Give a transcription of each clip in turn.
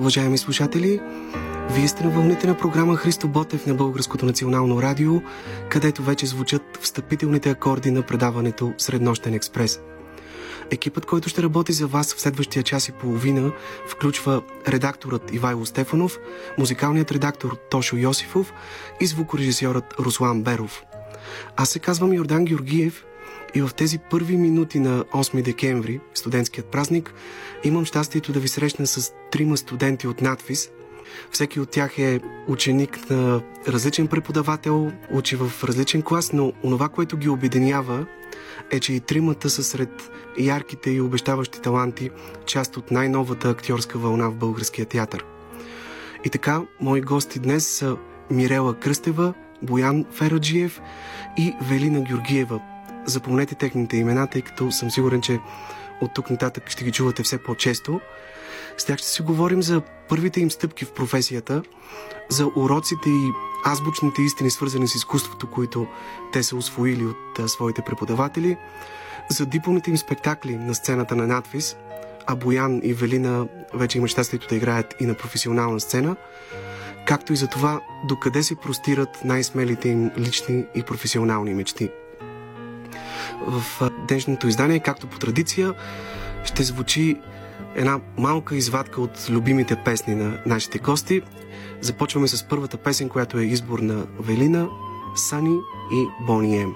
Уважаеми слушатели! Вие сте на вълните на програма Христо Ботев на Българското национално радио, където вече звучат встъпителните акорди на предаването Среднощен експрес. Екипът, който ще работи за вас в следващия час и половина, включва редакторът Ивайло Стефанов, музикалният редактор Тошо Йосифов и звукорежисьорът Руслан Беров. Аз се казвам Йордан Георгиев и в тези първи минути на 8 декември, студентският празник, имам щастието да ви срещна с трима студенти от надвис. Всеки от тях е ученик на различен преподавател, учи в различен клас, но онова, което ги обединява, е, че и тримата са сред ярките и обещаващи таланти, част от най-новата актьорска вълна в българския театър. И така, мои гости днес са Мирела Кръстева, Боян Фераджиев и Велина Георгиева. Запомнете техните имена, тъй като съм сигурен, че от тук нататък ще ги чувате все по-често. С тях ще си говорим за първите им стъпки в професията, за уроците и азбучните истини, свързани с изкуството, които те са освоили от а, своите преподаватели, за дипломните им спектакли на сцената на надвис, а Боян и Велина вече имат щастието да играят и на професионална сцена, както и за това докъде се простират най-смелите им лични и професионални мечти. В днешното издание, както по традиция, ще звучи една малка извадка от любимите песни на нашите гости. Започваме с първата песен, която е избор на Велина, Сани и Бони Ем.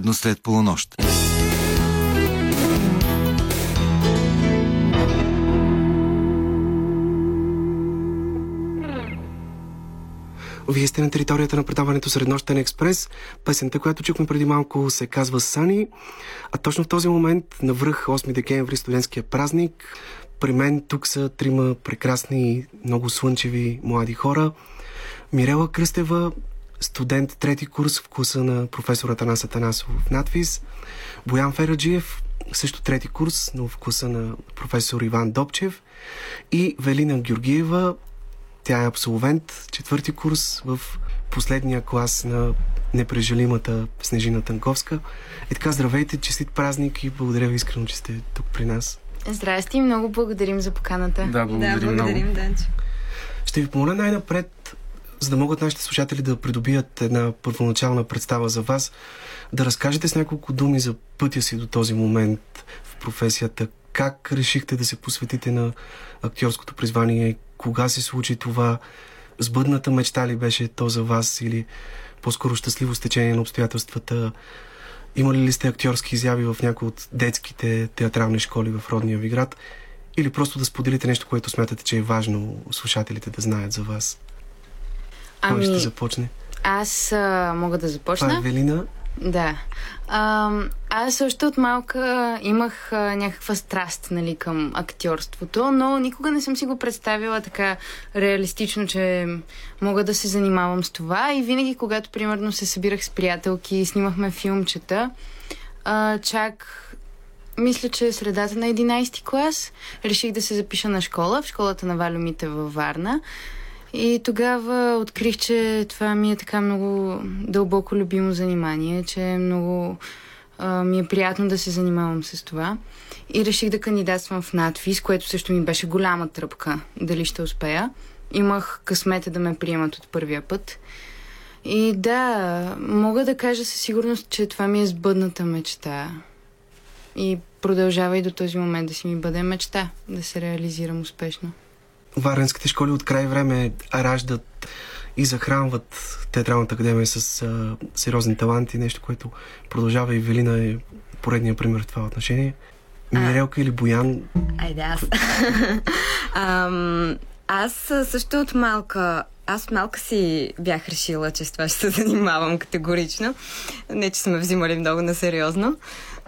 Заедно след полунощ. Вие сте на територията на предаването Среднощен експрес. Песента, която чухме преди малко, се казва Сани. А точно в този момент, навръх 8 декември, студентския празник, при мен тук са трима прекрасни, много слънчеви млади хора. Мирела Кръстева, студент трети курс в класа на професор Атанас Атанасов в надвис. Боян Фераджиев, също трети курс, но в класа на професор Иван Добчев. И Велина Георгиева, тя е абсолвент, четвърти курс в последния клас на непрежалимата Снежина Танковска. И така, здравейте, честит празник и благодаря ви искрено, че сте тук при нас. Здрасти, много благодарим за поканата. Да, благодарим, да, благодарим, много. Данчо. Ще ви помоля най-напред, за да могат нашите слушатели да придобият една първоначална представа за вас, да разкажете с няколко думи за пътя си до този момент в професията. Как решихте да се посветите на актьорското призвание? Кога се случи това? Сбъдната мечта ли беше то за вас или по-скоро щастливо стечение на обстоятелствата? Имали ли сте актьорски изяви в някои от детските театрални школи в родния ви град? Или просто да споделите нещо, което смятате, че е важно слушателите да знаят за вас? Кой Ами, ще започне? аз а, мога да Това е започна. Евелина. Да. А, аз още от малка имах а, някаква страст нали, към актьорството, но никога не съм си го представила така реалистично, че мога да се занимавам с това. И винаги, когато, примерно, се събирах с приятелки и снимахме филмчета, а, чак мисля, че е средата на 11 клас, реших да се запиша на школа, в школата на Валю Мите във Варна. И тогава открих, че това ми е така много дълбоко любимо занимание, че много а, ми е приятно да се занимавам с това. И реших да кандидатствам в надвис, което също ми беше голяма тръпка, дали ще успея. Имах късмета да ме приемат от първия път. И да, мога да кажа със сигурност, че това ми е сбъдната мечта. И продължава и до този момент да си ми бъде мечта, да се реализирам успешно. Варенските школи от край време раждат и захранват театралната академия с а, сериозни таланти, нещо, което продължава и Велина е поредния пример в това отношение. Мирелка или Боян, Айде аз. Ам, аз а, също от малка аз малка си бях решила, че с това ще се занимавам категорично. Не, че сме взимали много на сериозно,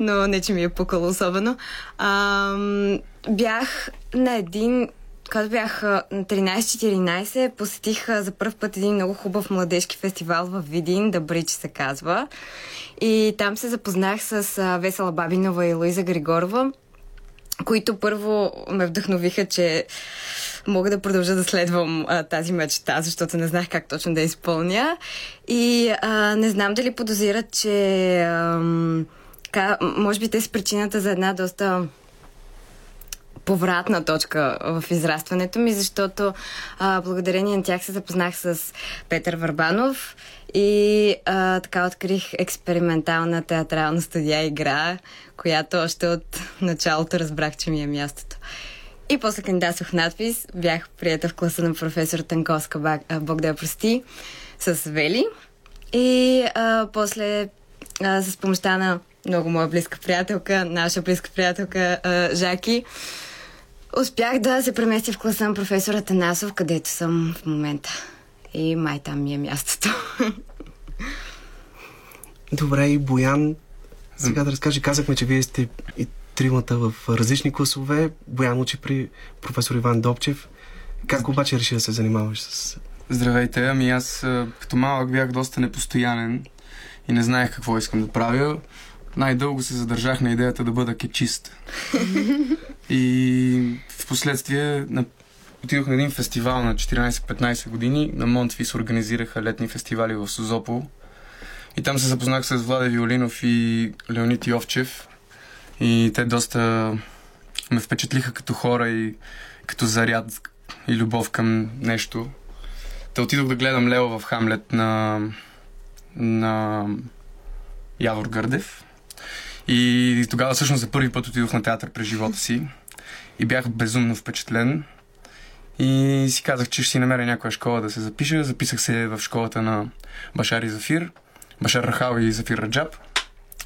но не, че ми е пукало особено. Ам, бях на един когато бях на 13-14, посетих за първ път един много хубав младежки фестивал в Видин, да Брич се казва. И там се запознах с Весела Бабинова и Луиза Григорова, които първо ме вдъхновиха, че мога да продължа да следвам а, тази мечта, защото не знаех как точно да изпълня. И а, не знам дали подозират, че ам, ка, може би те са причината за една доста повратна точка в израстването ми, защото а, благодарение на тях се запознах с Петър Върбанов и а, така открих експериментална театрална студия игра, която още от началото разбрах, че ми е мястото. И после кандидатствах надпис, бях прията в класа на професор Танковска, Бог да я прости, с Вели. И а, после а, с помощта на много моя близка приятелка, наша близка приятелка а, Жаки, успях да се преместя в класа на професора Танасов, където съм в момента. И май там ми е мястото. добре и Боян. Сега да разкаже, казахме, че вие сте и тримата в различни класове. Боян учи при професор Иван Добчев. Как обаче реши да се занимаваш с... Здравейте, ами аз като малък бях доста непостоянен и не знаех какво искам да правя. Най-дълго се задържах на идеята да бъда кечист. и в последствие на... отидох на един фестивал на 14-15 години. На Монтвис организираха летни фестивали в Созопол. И там се запознах с Владе Виолинов и Леонид Йовчев. И те доста ме впечатлиха като хора и като заряд и любов към нещо. Та отидох да гледам Лео в Хамлет на, на Явор Гърдев. И тогава всъщност за първи път отидох на театър през живота си. И бях безумно впечатлен. И си казах, че ще си намеря някоя школа да се запиша. Записах се в школата на Башар и Зафир. Башар Рахал и Зафир Раджаб.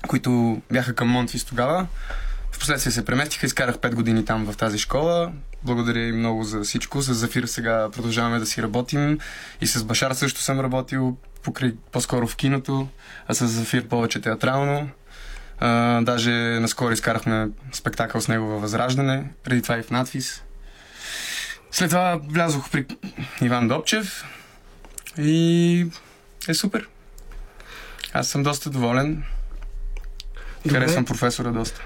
които бяха към Монтвис тогава. Впоследствие се преместиха, изкарах 5 години там в тази школа. Благодаря им много за всичко. С Зафир сега продължаваме да си работим. И с Башар също съм работил, покрай, по-скоро в киното, а с Зафир повече театрално. А, даже наскоро изкарахме спектакъл с него във Възраждане, преди това и в надфис. След това влязох при Иван Добчев и е супер. Аз съм доста доволен. Добре. Харесвам професора доста.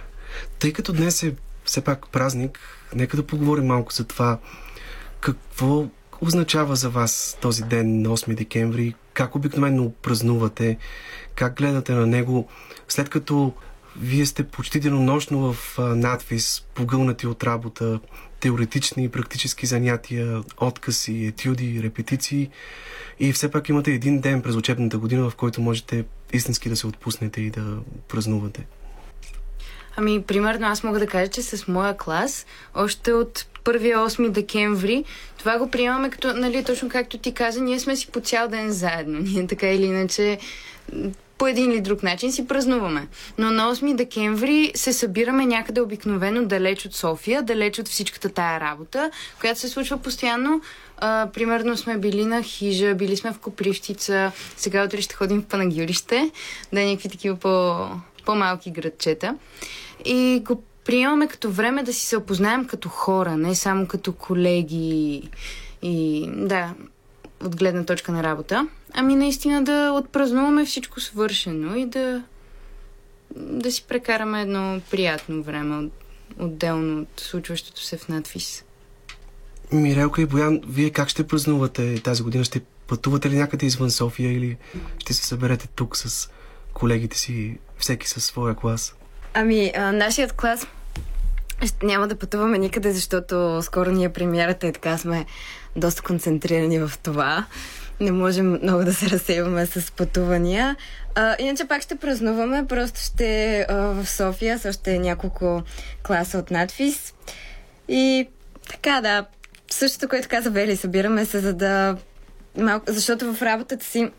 Тъй като днес е все пак празник, нека да поговорим малко за това. Какво означава за вас този ден на 8 декември? Как обикновено празнувате? Как гледате на него? След като вие сте почти денонощно в надвис, погълнати от работа, теоретични и практически занятия, откъси, етюди, репетиции и все пак имате един ден през учебната година, в който можете истински да се отпуснете и да празнувате. Ами, примерно, аз мога да кажа, че с моя клас, още от 1-8 декември, това го приемаме като, нали, точно както ти каза, ние сме си по цял ден заедно. Ние така или иначе по един или друг начин си празнуваме. Но на 8 декември се събираме някъде обикновено далеч от София, далеч от всичката тая работа, която се случва постоянно. А, примерно сме били на хижа, били сме в Копривщица, сега утре ще ходим в Панагюрище, да е някакви такива по, по-малки градчета. И го приемаме като време да си се опознаем като хора, не само като колеги и да, от гледна точка на работа. Ами наистина да отпразнуваме всичко свършено и да, да си прекараме едно приятно време, от- отделно от случващото се в надвис. Мирелка и Боян, вие как ще празнувате тази година? Ще пътувате ли някъде извън София или ще се съберете тук с колегите си, всеки със своя клас? Ами, а, нашият клас няма да пътуваме никъде, защото скоро ни е премиерата и така сме доста концентрирани в това. Не можем много да се разсейваме с пътувания. А, иначе пак ще празнуваме, просто ще а, в София с още няколко класа от надфис. И така, да, същото, което каза Вели, събираме се, за да малко, защото в работата си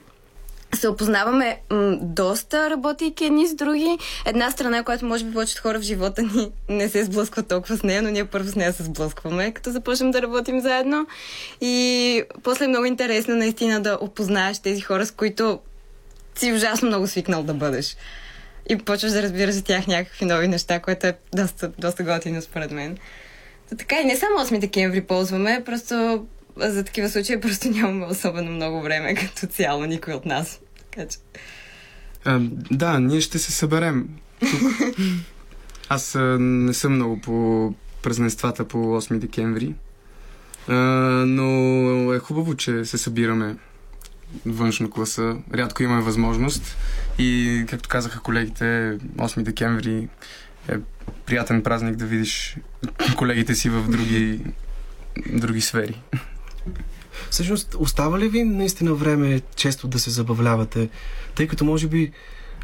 се опознаваме м- доста, работейки едни с други. Една страна, която може би повечето хора в живота ни не се сблъскват толкова с нея, но ние първо с нея се сблъскваме, като започнем да работим заедно. И после е много интересно наистина да опознаеш тези хора, с които си ужасно много свикнал да бъдеш. И почваш да разбираш за тях някакви нови неща, което е доста, доста готино според мен. Та така и не само 8 декември ползваме, просто за такива случаи просто нямаме особено много време като цяло, никой от нас. Така че... А, да, ние ще се съберем тук. Аз а, не съм много по празненствата по 8 декември, а, но е хубаво, че се събираме външно класа. Рядко имаме възможност и, както казаха колегите, 8 декември е приятен празник да видиш колегите си в други, други сфери. Всъщност, остава ли ви наистина време често да се забавлявате? Тъй като може би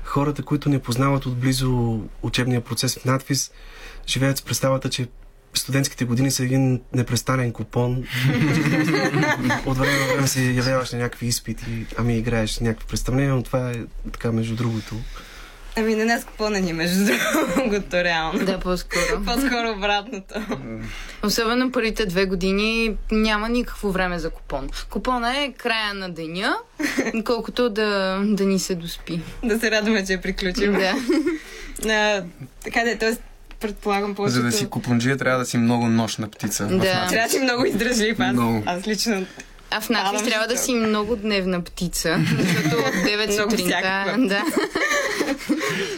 хората, които не познават отблизо учебния процес в надвис, живеят с представата, че студентските години са един непрестанен купон. От време на време се явяваш на някакви изпити, ами играеш някакви представления, но това е така между другото. Ами на нас купона ни, е, между другото, реално. Да, по-скоро. По-скоро обратното. Особено първите две години няма никакво време за купон. Купона е края на деня, колкото да, да ни се доспи. да се радваме, че е приключил. Да. А, така да е, т.е. предполагам повечето... За да си купонджия трябва да си много нощна птица. Да. Трябва да си много издръжлив. Аз, аз лично... А в надпис Падам трябва да си много дневна птица, защото от 9 Много сутринта... Да.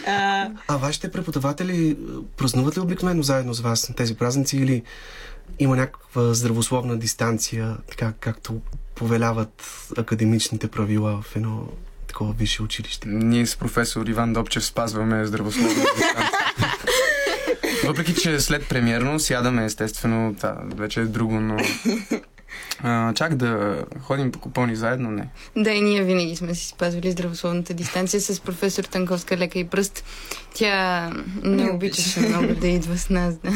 А, А вашите преподаватели е, празнуват ли обикновено заедно с вас на тези празници или има някаква здравословна дистанция, така както повеляват академичните правила в едно такова висше училище? Ние с професор Иван Добчев спазваме здравословна дистанция. Въпреки, че след премиерно сядаме, естествено, това вече е друго, но... А, чак да ходим по купони заедно, не. Да, и ние винаги сме си спазвали здравословната дистанция с професор Танковска лека и пръст. Тя не Не обичаше много да идва с нас. Да.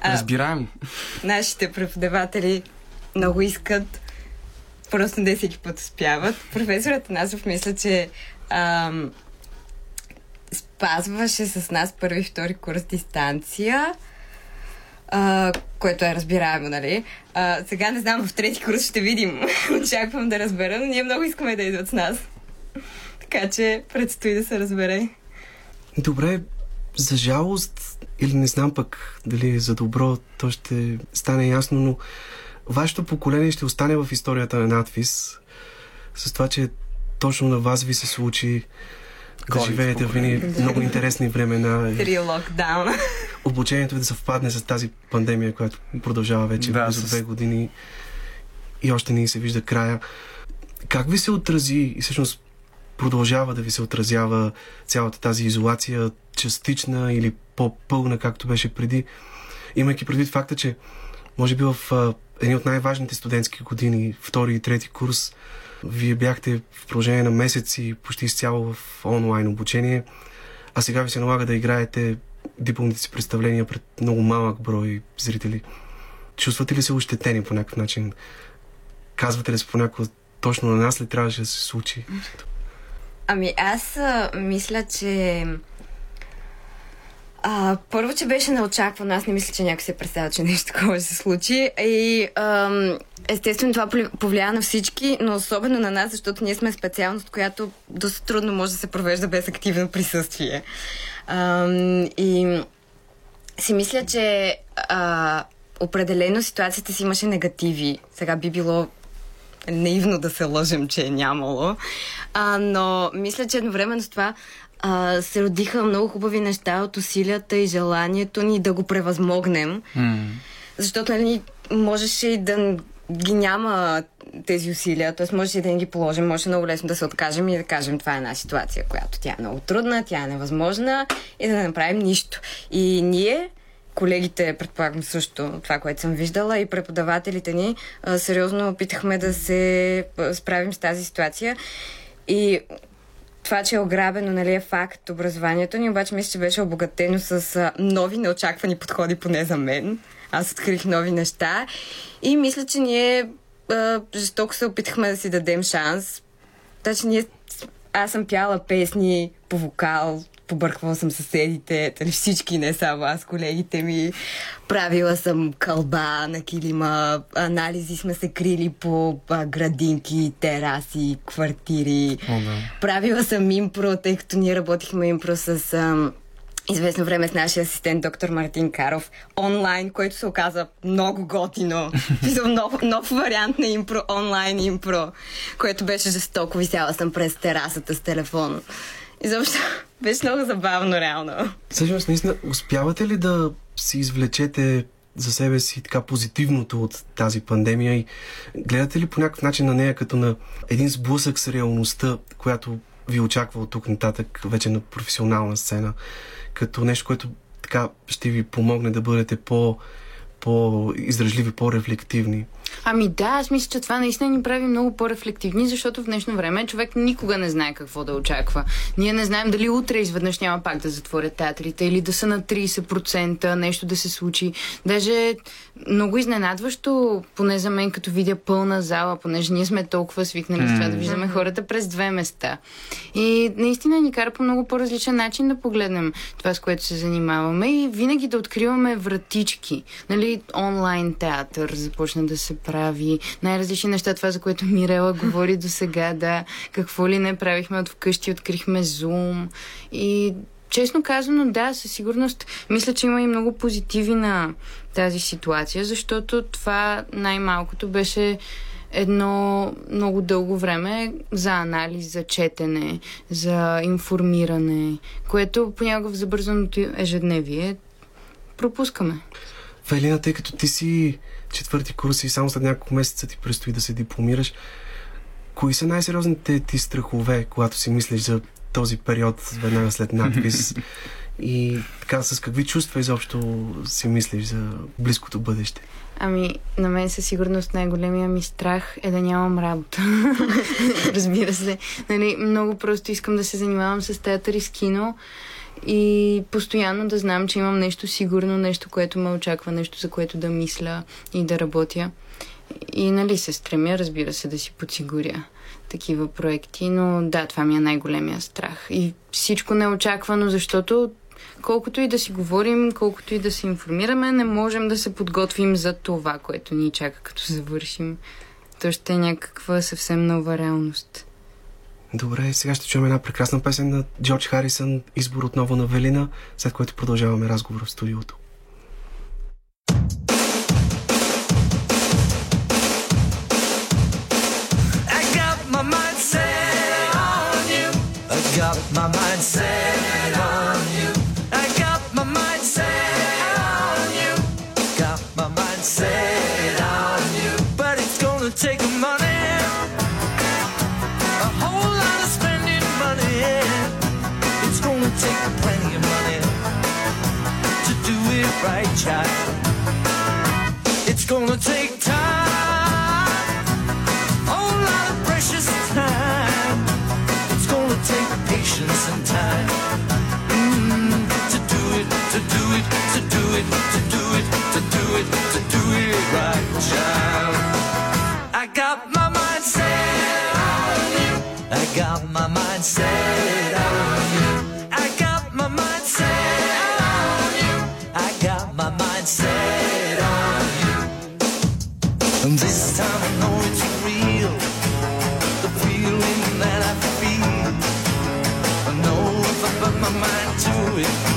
А- Разбираемо. нашите преподаватели много искат, просто не всеки път успяват. Професорът Насов мисля, че ам, с- запазваше с нас първи и втори курс дистанция, което е разбираемо, нали? А, сега не знам, в трети курс ще видим. Очаквам да разбера, но ние много искаме да идват с нас. Така че предстои да се разбере. Добре, за жалост, или не знам пък дали е за добро, то ще стане ясно, но вашето поколение ще остане в историята на надвис с това, че точно на вас ви се случи да живеете в едни много интересни времена. Три локдауна. Обучението ви да съвпадне с тази пандемия, която продължава вече Да, с- две години и още не се вижда края. Как ви се отрази и всъщност продължава да ви се отразява цялата тази изолация, частична или по-пълна, както беше преди, имайки предвид факта, че може би в едни от най-важните студентски години, втори и трети курс, вие бяхте в продължение на месеци почти изцяло в онлайн обучение, а сега ви се налага да играете дипломните си представления пред много малък брой зрители. Чувствате ли се ощетени по някакъв начин? Казвате ли се понякога точно на нас ли трябваше да се случи? Ами аз а, мисля, че а, първо, че беше неочаквано. Аз не мисля, че някой се представя, че нещо такова ще се случи. И ам, естествено това повлия на всички, но особено на нас, защото ние сме специалност, която доста трудно може да се провежда без активно присъствие. Ам, и си мисля, че а, определено ситуацията си имаше негативи. Сега би било наивно да се лъжем, че е нямало. А, но мисля, че едновременно с това а, се родиха много хубави неща от усилията и желанието ни да го превъзмогнем. М. Защото нали, можеше и да ги няма тези усилия, т.е. можеше и да не ги положим, може много лесно да се откажем и да кажем това е една ситуация, която тя е много трудна, тя е невъзможна и да не направим нищо. И ние, колегите, предполагам също това, което съм виждала, и преподавателите ни, сериозно опитахме да се справим с тази ситуация. И това, че е ограбено, нали, е факт образованието ни, обаче мисля, че беше обогатено с нови неочаквани подходи, поне за мен. Аз открих нови неща и мисля, че ние а, жестоко се опитахме да си дадем шанс. Така че ние, аз съм пяла песни по вокал, побърквала съм съседите, нали, всички, не само аз, колегите ми. Правила съм кълба на килима, анализи сме се крили по а, градинки, тераси, квартири. О, да. Правила съм импро, тъй като ние работихме импро с ам, известно време с нашия асистент доктор Мартин Каров онлайн, който се оказа много готино. Нов, нов вариант на импро, онлайн импро, което беше жестоко. Висяла съм през терасата с телефон. И защо беше много забавно, реално. Всъщност, наистина, успявате ли да си извлечете за себе си така позитивното от тази пандемия и гледате ли по някакъв начин на нея като на един сблъсък с реалността, която ви очаква от тук нататък вече на професионална сцена, като нещо, което така ще ви помогне да бъдете по по-издръжливи, по-рефлективни. Ами да, аз мисля, че това наистина ни прави много по-рефлективни, защото в днешно време човек никога не знае какво да очаква. Ние не знаем дали утре изведнъж няма пак да затворят театрите или да са на 30%, нещо да се случи. Даже много изненадващо, поне за мен, като видя пълна зала, понеже ние сме толкова свикнали с това да виждаме хората през две места. И наистина ни кара по много по-различен начин да погледнем това, с което се занимаваме и винаги да откриваме вратички. Нали, онлайн театър започна да се прави, най-различни неща, това, за което Мирела говори до сега, да, какво ли не правихме от вкъщи, открихме Zoom и Честно казано, да, със сигурност. Мисля, че има и много позитиви на тази ситуация, защото това най-малкото беше едно много дълго време за анализ, за четене, за информиране, което понякога в забързаното ежедневие пропускаме. Велина, тъй като ти си четвърти курс и само след няколко месеца ти предстои да се дипломираш, кои са най-сериозните ти страхове, когато си мислиш за този период веднага след надпис? И така, с какви чувства изобщо си мислиш за близкото бъдеще? Ами, на мен със сигурност най-големия ми страх е да нямам работа. Разбира се. Нали, много просто искам да се занимавам с театър и с кино и постоянно да знам, че имам нещо сигурно, нещо, което ме очаква, нещо, за което да мисля и да работя. И нали се стремя, разбира се, да си подсигуря такива проекти, но да, това ми е най-големия страх. И всичко неочаквано, защото колкото и да си говорим, колкото и да се информираме, не можем да се подготвим за това, което ни чака като завършим. То ще е някаква съвсем нова реалност. Добре, сега ще чуем една прекрасна песен на Джордж Харисън, избор отново на Велина, след което продължаваме разговора в студиото. I got my mind set on you. I got my mind set right, child. It's gonna take time. Whole lot of precious time. It's gonna take patience and time mm, to do it, to do it, to do it, to do it, to do it, to do it right, child. I got my mind set on you. I got my mind set This time I know it's real. The feeling that I feel. I know if I put my mind to it,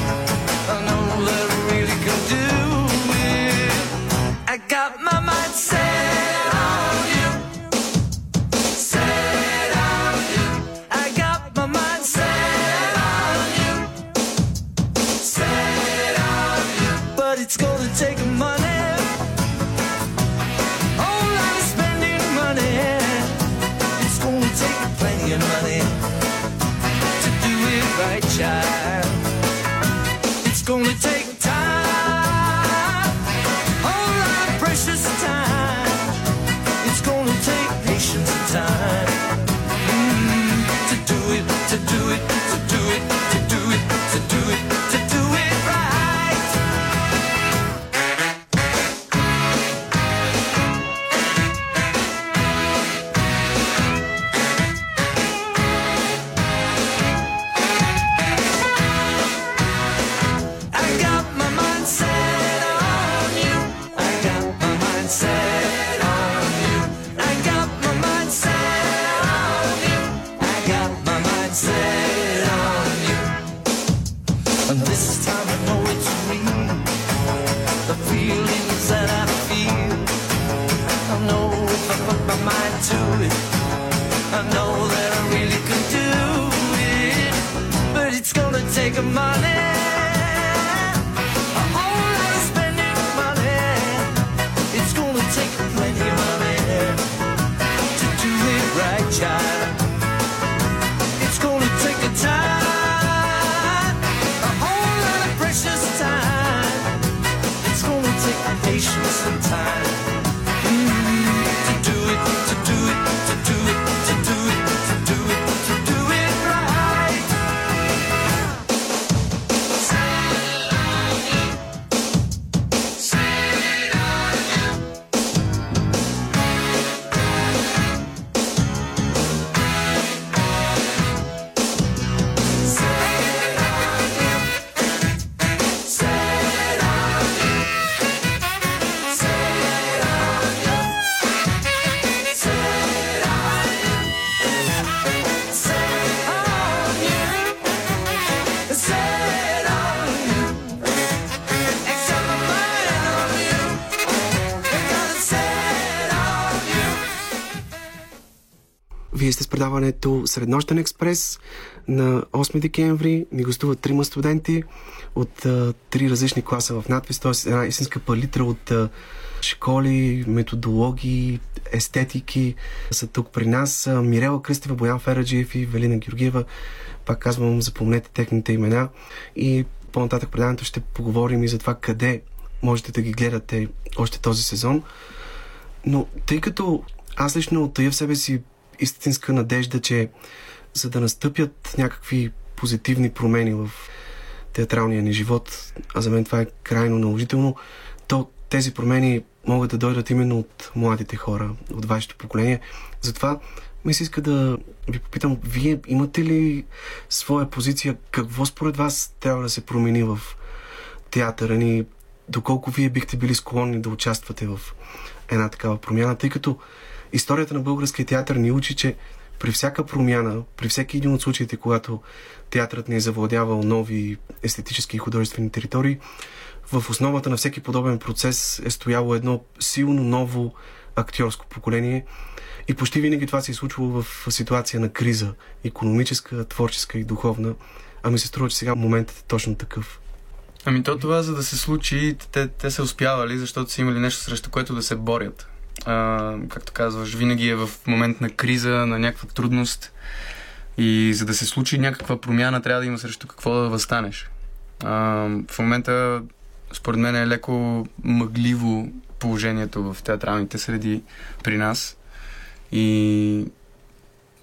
предаването Среднощен експрес. На 8 декември ни гостуват трима студенти от а, три различни класа в надпис, т.е. една истинска палитра от а, школи, методологии, естетики са тук при нас. Мирела Кръстева, Боян Фераджиев и Велина Георгиева. Пак казвам, запомнете техните имена. И по-нататък предаването ще поговорим и за това къде можете да ги гледате още този сезон. Но тъй като аз лично тая в себе си истинска надежда, че за да настъпят някакви позитивни промени в театралния ни живот, а за мен това е крайно наложително, то тези промени могат да дойдат именно от младите хора, от вашето поколение. Затова ми се иска да ви попитам, вие имате ли своя позиция? Какво според вас трябва да се промени в театъра ни? Доколко вие бихте били склонни да участвате в една такава промяна? Тъй като историята на българския театър ни учи, че при всяка промяна, при всеки един от случаите, когато театърът ни е завладявал нови естетически и художествени територии, в основата на всеки подобен процес е стояло едно силно ново актьорско поколение и почти винаги това се е случвало в ситуация на криза, економическа, творческа и духовна. А ми се струва, че сега моментът е точно такъв. Ами то това, за да се случи, те, те са успявали, защото са имали нещо срещу което да се борят. А, както казваш, винаги е в момент на криза, на някаква трудност. И за да се случи някаква промяна, трябва да има срещу какво да възстанеш. А, в момента, според мен, е леко мъгливо положението в театралните среди при нас. И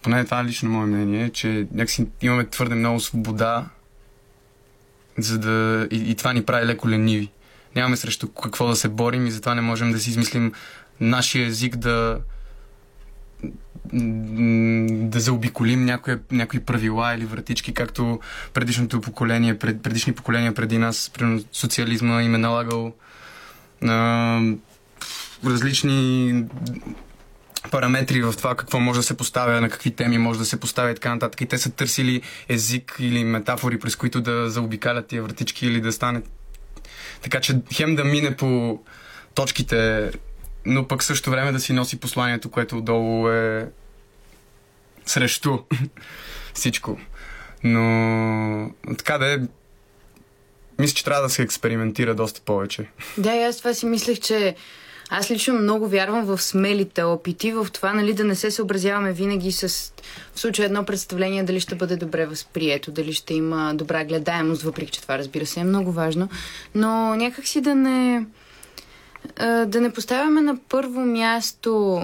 поне това е лично мое мнение, че някакси имаме твърде много свобода за да... И, и това ни прави леко лениви. Нямаме срещу какво да се борим и затова не можем да си измислим нашия език да да заобиколим някои, някои правила или вратички, както предишното поколение, пред, предишни поколения преди нас, примерно социализма им е налагал а, различни параметри в това какво може да се поставя, на какви теми може да се поставя и така нататък. И те са търсили език или метафори, през които да заобикалят тия вратички или да стане така, че хем да мине по точките, но пък също време да си носи посланието, което отдолу е срещу всичко. Но така да е, мисля, че трябва да се експериментира доста повече. Да, и аз това си мислех, че аз лично много вярвам в смелите опити, в това нали, да не се съобразяваме винаги с в случая едно представление, дали ще бъде добре възприето, дали ще има добра гледаемост, въпреки че това разбира се е много важно. Но някак си да не да не поставяме на първо място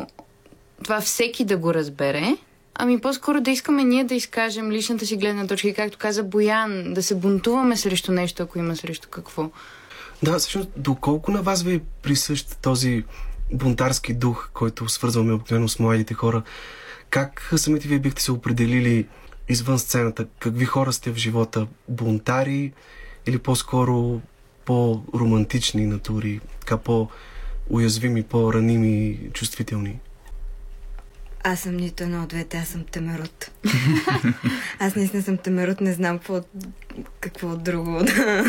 това всеки да го разбере, ами по-скоро да искаме ние да изкажем личната си гледна точка и както каза Боян, да се бунтуваме срещу нещо, ако има срещу какво. Да, всъщност, доколко на вас ви е присъщ този бунтарски дух, който свързваме обикновено с младите хора? Как самите вие бихте се определили извън сцената? Какви хора сте в живота? Бунтари или по-скоро по-романтични натури? Така по-уязвими, по-раними, чувствителни? Аз съм нито едно от двете, аз съм темерот. аз наистина съм темерот, не знам какво, какво друго да...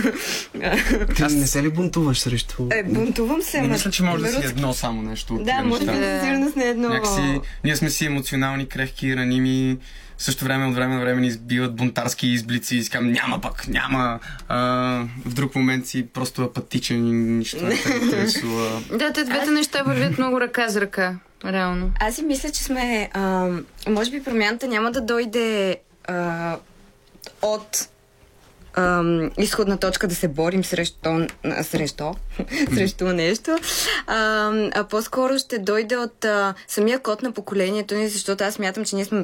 Ти Аз- не се ли бунтуваш срещу... е, бунтувам се, Не ама мисля, че може да си едно само нещо. Да, може неща. би със сигурност не е едно. Някакси, ние сме си емоционални, крехки, раними. В същото време от време на време ни избиват бунтарски изблици и казвам, няма пък, няма. А, в друг момент си просто апатичен и нищо не те интересува. Да, те двете неща вървят много ръка за ръка. Реално. Аз си мисля, че сме... А, може би промяната няма да дойде а, от а, изходна точка да се борим срещу, срещу, срещу нещо, а, а по-скоро ще дойде от а, самия код на поколението ни, защото аз мятам, че ние сме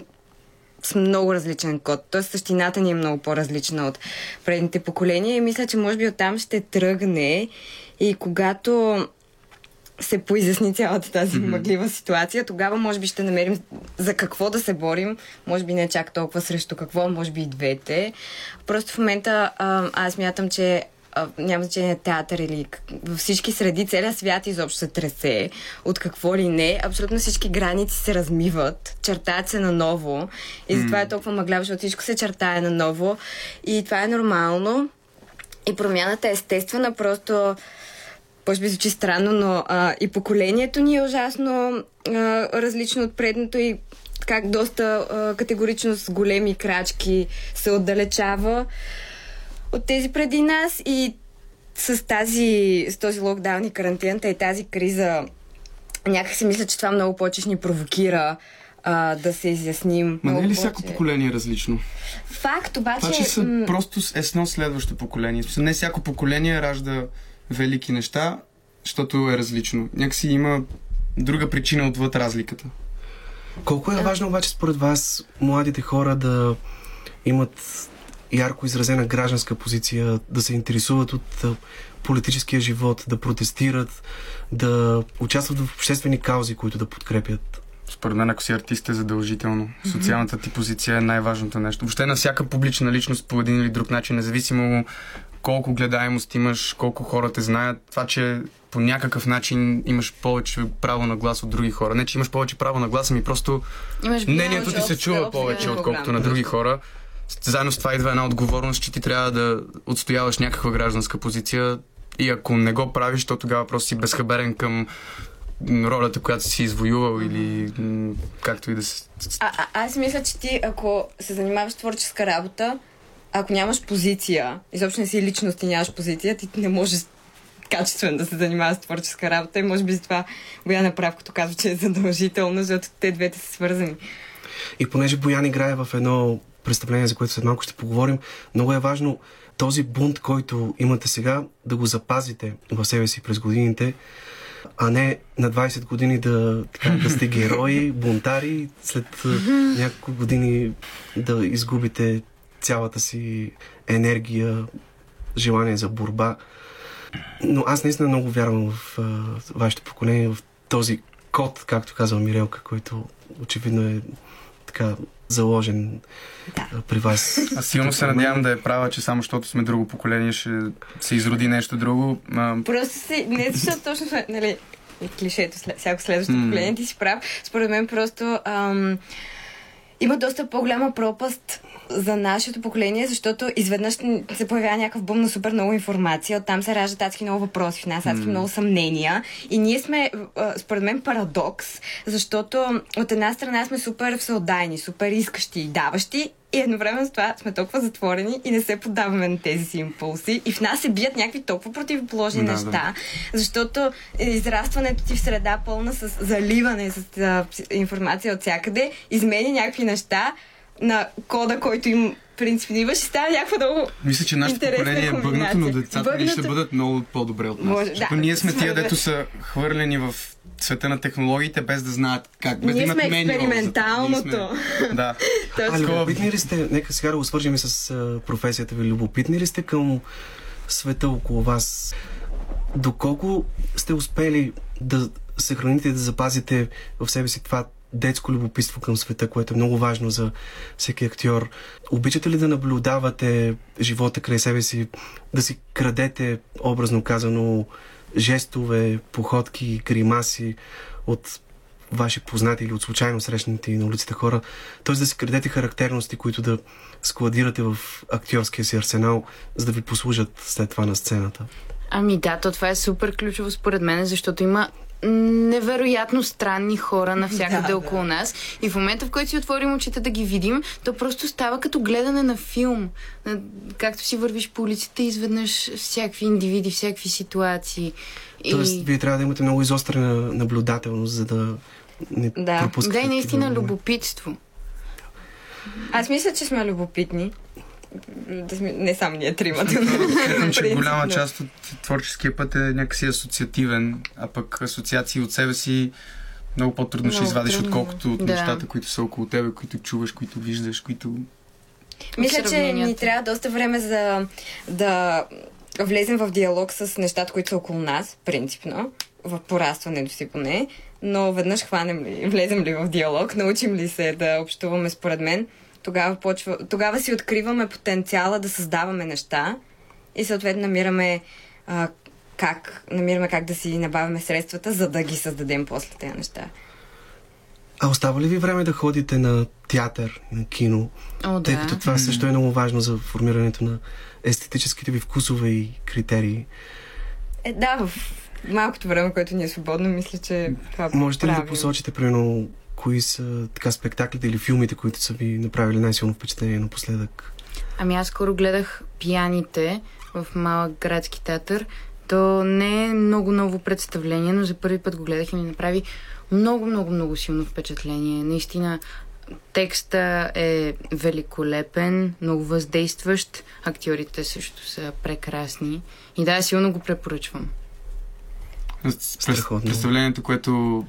с много различен код. Тоест същината ни е много по-различна от предните поколения и мисля, че може би оттам ще тръгне и когато се поизясни цялата тази mm-hmm. мъглива ситуация, тогава може би ще намерим за какво да се борим. Може би не чак толкова срещу какво, може би и двете. Просто в момента а, аз мятам, че а, няма значение театър или във всички среди, целият свят изобщо се тресе от какво ли не. Абсолютно всички граници се размиват, чертаят се наново и затова е толкова мъгляво, защото всичко се чертае наново и това е нормално. И промяната е естествена, просто може би звучи странно, но а, и поколението ни е ужасно а, различно от предното и как доста а, категорично с големи крачки се отдалечава от тези преди нас и с тази, с този локдаун и карантината и тази криза някак си мисля, че това много повече ни провокира а, да се изясним. Ма не е ли всяко повече. поколение е различно? Факт, обаче... Това, че са м, просто с едно следващо поколение. Не всяко поколение ражда велики неща, защото е различно. Някакси има друга причина отвъд разликата. Колко е важно обаче според вас младите хора да имат ярко изразена гражданска позиция, да се интересуват от политическия живот, да протестират, да участват в обществени каузи, които да подкрепят? според мен, ако си артист е задължително. Социалната ти позиция е най-важното нещо. Въобще на всяка публична личност по един или друг начин, независимо колко гледаемост имаш, колко хора те знаят, това, че по някакъв начин имаш повече право на глас от други хора. Не, че имаш повече право на глас, ами просто Имаш мнението ти се чува повече, отколкото на други хора. Заедно с това идва една отговорност, че ти трябва да отстояваш някаква гражданска позиция. И ако не го правиш, то тогава просто си безхаберен към ролята, която си извоювал или както и да се... А, а, аз мисля, че ти, ако се занимаваш с творческа работа, ако нямаш позиция, изобщо не си личност и нямаш позиция, ти не можеш качествено да се занимаваш с творческа работа. И може би затова Бояна прав, като казва, че е задължително, защото те двете са свързани. И понеже Боян играе в едно представление, за което след малко ще поговорим, много е важно този бунт, който имате сега, да го запазите в себе си през годините, а не на 20 години да, така, да сте герои, бунтари, след няколко години да изгубите цялата си енергия, желание за борба. Но аз наистина много вярвам в а, вашето поколение, в този код, както казва Мирелка, който очевидно е така заложен Да. а, при вас. Аз силно се надявам да е права, че само защото сме друго поколение ще се изроди нещо друго. А, Просто си, не защото точно нали, е клишето, всяко следващо М. поколение, ти си прав. Според мен просто ам, има доста по-голяма пропаст за нашето поколение, защото изведнъж се появява някакъв бум на супер много информация, оттам се раждат адски много въпроси в нас, адски много съмнения. И ние сме, според мен, парадокс, защото от една страна сме супер всеотдайни, супер искащи и даващи и едновременно с това сме толкова затворени и не се поддаваме на тези си импулси. И в нас се бият някакви толкова противоположни Да, неща, защото израстването ти в среда пълна с заливане с а, информация от всякъде, изменя някакви неща на кода, който им принципно имаш и става някаква много Мисля, че нашето поколение е бъгнато, но децата ни ще Бъгнато. бъдат много по-добре от нас. Може, Защото да, ние сме тия, дето са хвърлени в света на технологиите, без да знаят как. Без Ние да имат сме експерименталното. Сме- Да. А любопитни ли сте, нека сега да го свържим и с а, професията ви, любопитни ли сте към света около вас? Доколко сте успели да съхраните и да запазите в себе си това детско любопитство към света, което е много важно за всеки актьор. Обичате ли да наблюдавате живота край себе си, да си крадете, образно казано, жестове, походки, гримаси от ваши познати или от случайно срещнати на улицата хора, т.е. да си крадете характерности, които да складирате в актьорския си арсенал, за да ви послужат след това на сцената. Ами да, то това е супер ключово според мен, защото има невероятно странни хора навсякъде Да, да, да. около нас. И в момента, в който си отворим очите да ги видим, то просто става като гледане на филм. Както си вървиш по улицата и изведнъж всякакви индивиди, всякакви ситуации. И... Тоест, вие трябва да имате много изострена наблюдателност, за да не Да. пропускате. Да, и наистина любопитство. Аз мисля, че сме любопитни. Да сме, не само ние тримата. Смятам, че голяма част от творческия път е някакси асоциативен, а пък асоциации от себе си много по-трудно ще извадиш, трудно. отколкото от Да. нещата, които са около тебе, които чуваш, които виждаш, които... Мисля, че ни трябва доста време за да влезем в диалог с нещата, които са около нас, принципно, в порастването си поне, но веднъж хванем ли, влезем ли в диалог, научим ли се да общуваме според мен, тогава, почва, тогава си откриваме потенциала да създаваме неща и съответно намираме а, как, намираме как да си набавяме средствата, за да ги създадем после тези неща. А остава ли ви време да ходите на театър, на кино? О, Тъй да. като това също е много важно за формирането на естетическите ви вкусове и критерии. Е, да, в малкото време, което ни е свободно, мисля, че това Можете ли да посочите, примерно, кои са така спектаклите или филмите, които са ви направили най-силно впечатление напоследък? Ами аз скоро гледах Пияните в малък градски театър. То не е много ново представление, но за първи път го гледах и ми направи много, много, много силно впечатление. Наистина текста е великолепен, много въздействащ. Актьорите също са прекрасни. И да, силно го препоръчвам. Страхотно. Представлението, което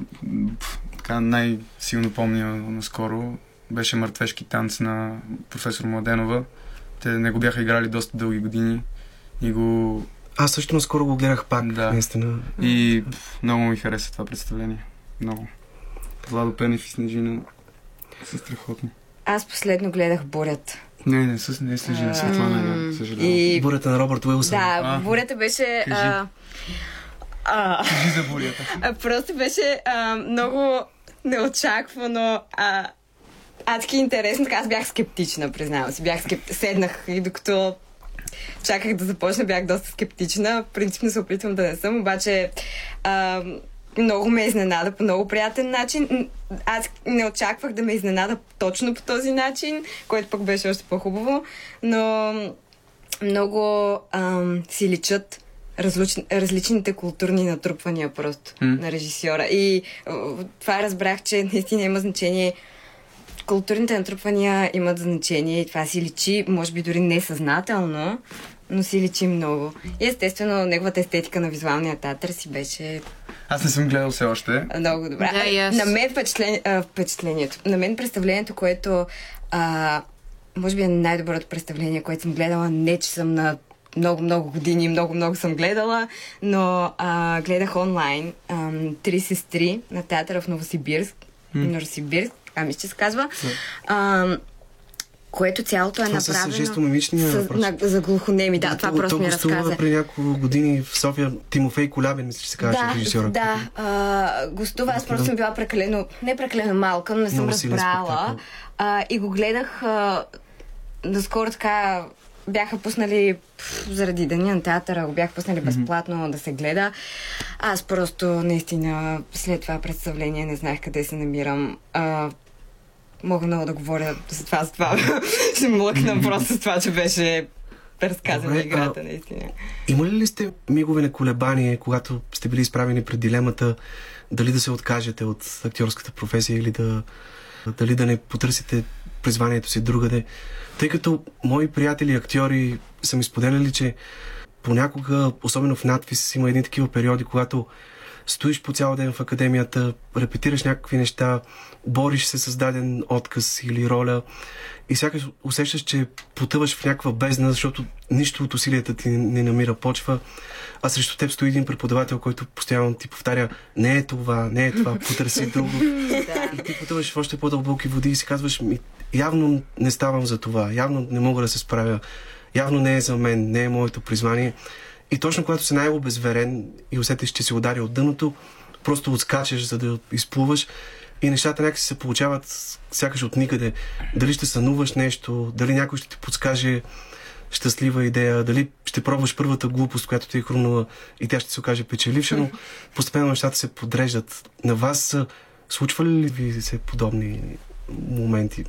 така най-силно помня наскоро, беше мъртвешки танц на професор Младенова. Те не го бяха играли доста дълги години и го... Аз също наскоро го гледах пак, Да. наистина. И пф, много ми хареса това представление. Много. Владо Пенев и Снежина са страхотни. Аз последно гледах Бурят. Не, не, с, не е Снежина, Светлана, съжалявам. И Бурята на Робърт Уилсън. да, А. Бурята беше... Кажи. А, а, Кажи за бурята. а, просто беше а, много неочаквано. А, адски интересно. Така, аз бях скептична, признавам си. Бях скеп... Седнах и докато чаках да започна, бях доста скептична. Принципно се опитвам да не съм, обаче а, много ме изненада по много приятен начин. Аз не очаквах да ме изненада точно по този начин, което пък беше още по-хубаво, но много ам, си личат различни, различните културни натрупвания просто М. на режисьора. И това разбрах, че наистина има значение културните натрупвания имат значение и това си личи, може би дори несъзнателно, но си личи много. И естествено, неговата естетика на визуалния театър си беше Аз не съм гледал все още. много добра. Да, аз. На мен впечатление, а, впечатлението, на мен представлението, което а, може би е най-доброто представление, което съм гледала, не че съм на много-много години, много-много съм гледала, но а, гледах онлайн ам, Три сестри на театъра в Новосибирск. Новосибирск, а мисля, че се казва. Ам, което цялото е Това с направено жестомимичния с, на, за глухонеми. Да, това То- просто то ми разказа. преди няколко години в София Тимофей Колябин, мисля, че се казваше Да, режисьора. да. А, гостува, аз просто съм била прекалено, не прекалено малка, но не съм Много разбрала. А, и го гледах а, наскоро така бяха пуснали пф, заради деня на театъра, го бяха пуснали безплатно да се гледа. Аз просто наистина след това представление не знаех къде се намирам. А, мога много да говоря за това, за това. Ще млъкна просто с това, че беше разказана Добре, играта, а- наистина. Имали ли сте мигове на колебание, когато сте били изправени пред дилемата дали да се откажете от актьорската професия или да, дали да не потърсите призванието си другаде? Тъй като мои приятели актьори са ми споделяли, че понякога, особено в надпис, има едни такива периоди, когато стоиш по цял ден в академията, репетираш някакви неща, бориш се с даден отказ или роля и сякаш усещаш, че потъваш в някаква бездна, защото нищо от усилията ти не намира почва, а срещу теб стои един преподавател, който постоянно ти повтаря не е това, не е това, потърси друго. И ти потъваш в още по-дълбоки води и си казваш, ми, явно не ставам за това, явно не мога да се справя, явно не е за мен, не е моето призвание. И точно когато си най-обезверен и усетиш, че си удари от дъното, просто отскачаш, за да изплуваш и нещата някакси се получават сякаш от никъде. Дали ще сънуваш нещо, дали някой ще ти подскаже щастлива идея, дали ще пробваш първата глупост, която ти е хрумнала и тя ще се окаже печеливша, но постепенно нещата се подреждат. На вас случвали ли ви се подобни моменти?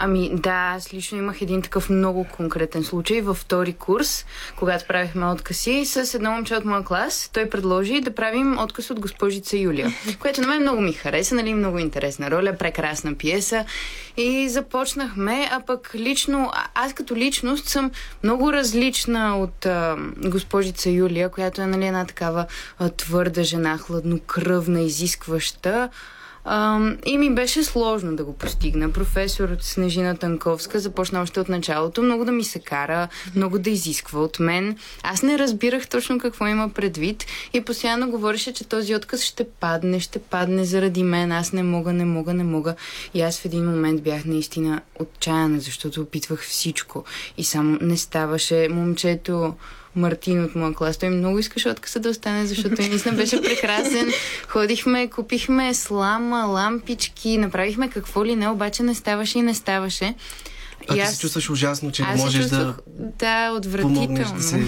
Ами да, аз лично имах един такъв много конкретен случай във втори курс, когато правихме откази с едно момче от моя клас. Той предложи да правим отказ от госпожица Юлия, което на мен много ми хареса, нали, много интересна роля, прекрасна пиеса. И започнахме, а пък лично, аз като личност съм много различна от а, госпожица Юлия, която е нали, една такава а, твърда жена, хладнокръвна, изискваща. И ми беше сложно да го постигна. Професор Снежина Танковска започна още от началото много да ми се кара, много да изисква от мен. Аз не разбирах точно какво има предвид и постоянно говореше, че този отказ ще падне, ще падне заради мен. Аз не мога, не мога, не мога. И аз в един момент бях наистина отчаяна, защото опитвах всичко. И само не ставаше момчето. Мартин от моя клас. Той много искаше отказа да остане, защото наистина беше прекрасен. Ходихме, купихме слама, лампички, направихме какво ли не, обаче не ставаше и не ставаше. А И ти се чувстваш ужасно, че не аз можеш чувствах, да да, помогнеш отвратително. да се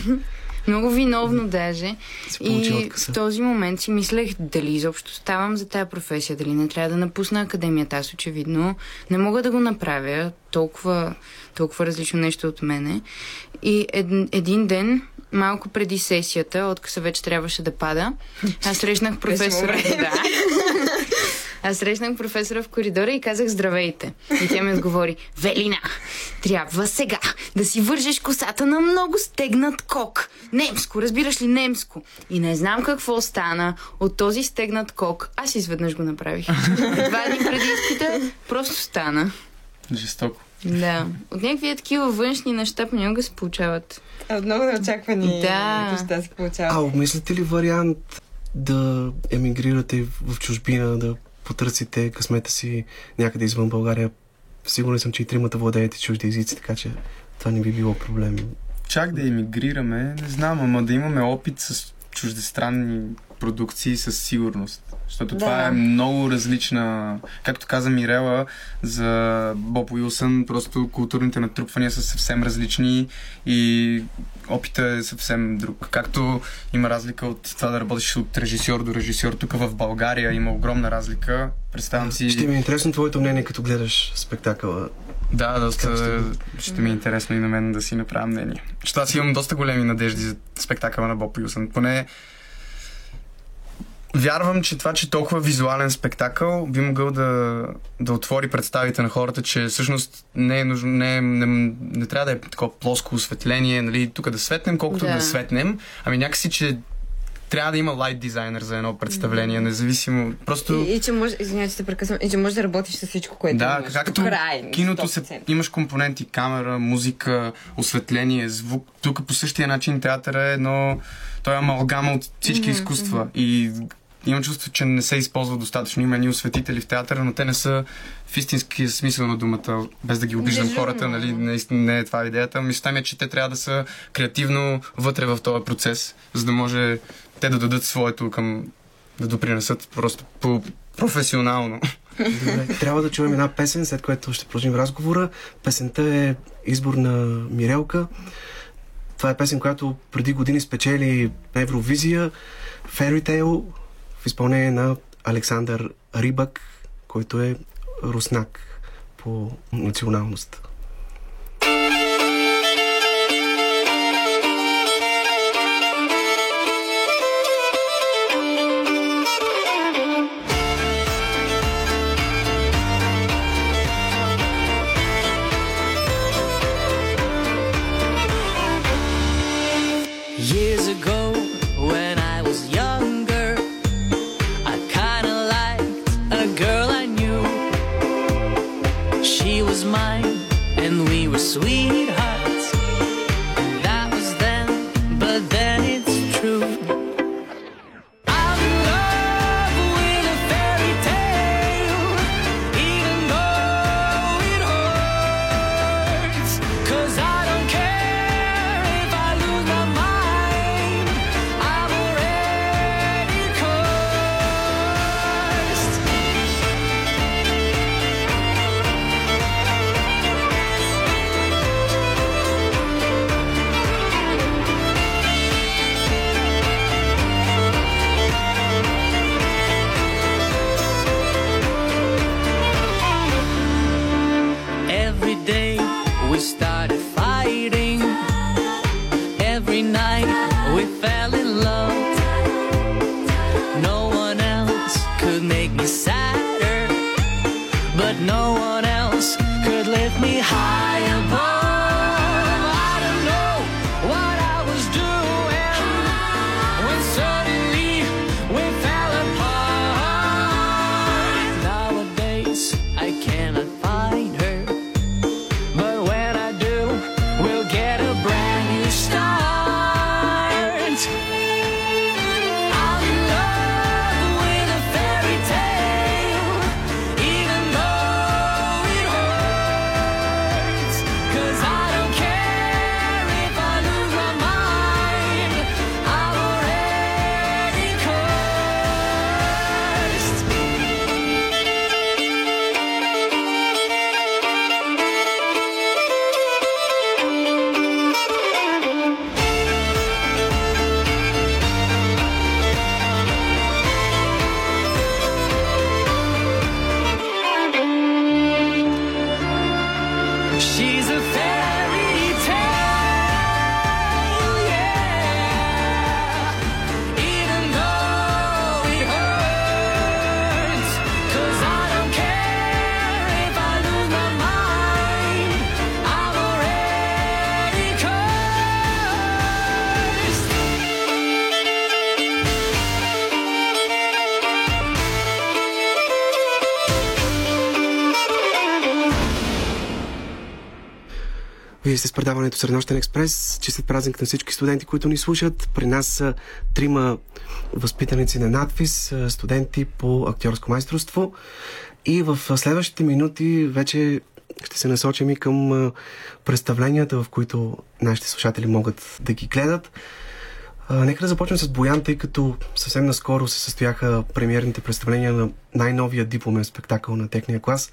Много виновно даже. И откъса. в този момент си мислех дали изобщо ставам за тази професия, дали не трябва да напусна академията. Аз очевидно не мога да го направя толкова, толкова различно нещо от мене. И ед, един ден, малко преди сесията, отказа вече трябваше да пада, аз срещнах професора. да. Аз срещнах професора в коридора и казах здравейте. И тя ми отговори, Велина, трябва сега да си вържеш косата на много стегнат кок. Немско, разбираш ли немско? И не знам какво стана от този стегнат кок. Аз изведнъж го направих. Два дни преди изпита просто стана. Жестоко. Да. От някакви такива външни неща понякога се получават. От много неочаквани Да. неща се А получава. обмислите ли вариант да емигрирате в чужбина, да потърсите късмета си някъде извън България. Сигурен съм, че и тримата владеете чужди езици, така че това не би било проблем. Чак да емигрираме, не знам, ама да имаме опит с чуждестранни продукции със сигурност. Защото Да. това е много различна... Както каза Мирела за Боб Уилсън, просто културните натрупвания са съвсем различни и опита е съвсем друг. Както има разлика от това да работиш от режисьор до режисьор, тук в България има огромна разлика. Представям си... Ще ми е интересно твоето мнение, като гледаш спектакъла. Да, доста Как ще ми е интересно и на мен да си направя мнение. Защото аз имам доста големи надежди за спектакъла на Боб Юсън. Поне вярвам, че това, че толкова визуален спектакъл би могъл да, да отвори представите на хората, че всъщност не е нужно, не, е- не, не трябва да е такова плоско осветление, нали, тук да светнем, колкото да. Да. светнем. Ами някакси, че трябва да има лайт дизайнер за едно представление, независимо. Просто... И, и че може, извинявайте, се прекъсвам, и че може да работиш с всичко, което Да, имаш. както До край, киното се, 100%. имаш компоненти, камера, музика, осветление, звук. Тук по същия начин театъра е едно, той е амалгама от всички изкуства. И имам чувство, че не се използва достатъчно. Има едни осветители в театъра, но те не са в истински смисъл на думата, без да ги обиждам Дежурно. хората, нали, наистина не е това идеята. Мисълта ми е, че те трябва да са креативно вътре в този процес, за да може те да дадат своето към да допринесат просто по професионално. Добре, трябва да чуем една песен, след което ще продължим разговора. Песента е избор на Мирелка. Това е песен, която преди години спечели Евровизия Fairy Tale в изпълнение на Александър Рибак, който е руснак по националност. sweet. No one else could lift me high предаването Среднощен експрес. Честит празник на всички студенти, които ни слушат. При нас са трима възпитаници на надвис, а, студенти по актьорско майсторство. И в следващите минути вече ще се насочим и към а, представленията, в които нашите слушатели могат да ги гледат. Нека да започнем с Боян, тъй като съвсем наскоро се състояха премиерните представления на най-новия дипломен спектакъл на техния клас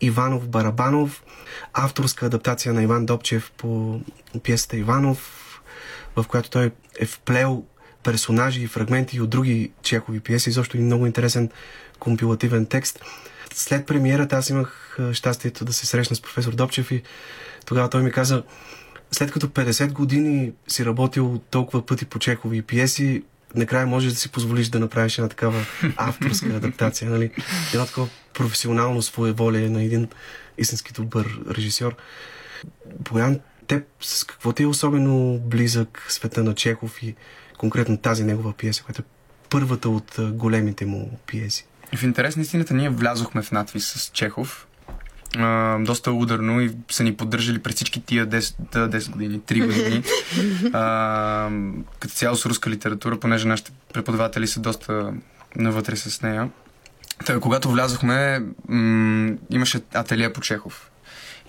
Иванов Барабанов, авторска адаптация на Иван Добчев по пиесата Иванов, в която той е вплел персонажи и фрагменти от други чехови пиеси, защо и много интересен компилативен текст. След премиерата аз имах щастието да се срещна с професор Добчев и тогава той ми каза, след като 50 години си работил толкова пъти по чехови пиеси, накрая можеш да си позволиш да направиш една такава авторска адаптация, нали? Едно такова професионално своеволие на един истински добър режисьор. Боян, теб с какво ти е особено близък света на Чехов и конкретно тази негова пиеса, която е първата от големите му пиеси? В интерес на истината ние влязохме в надвис с Чехов. А, доста ударно и са ни поддържали през всички тия 10, да, 10 години, 3 години. А, като цяло с руска литература, понеже нашите преподаватели са доста навътре с нея. Та, когато влязохме, м- имаше ателие по Чехов.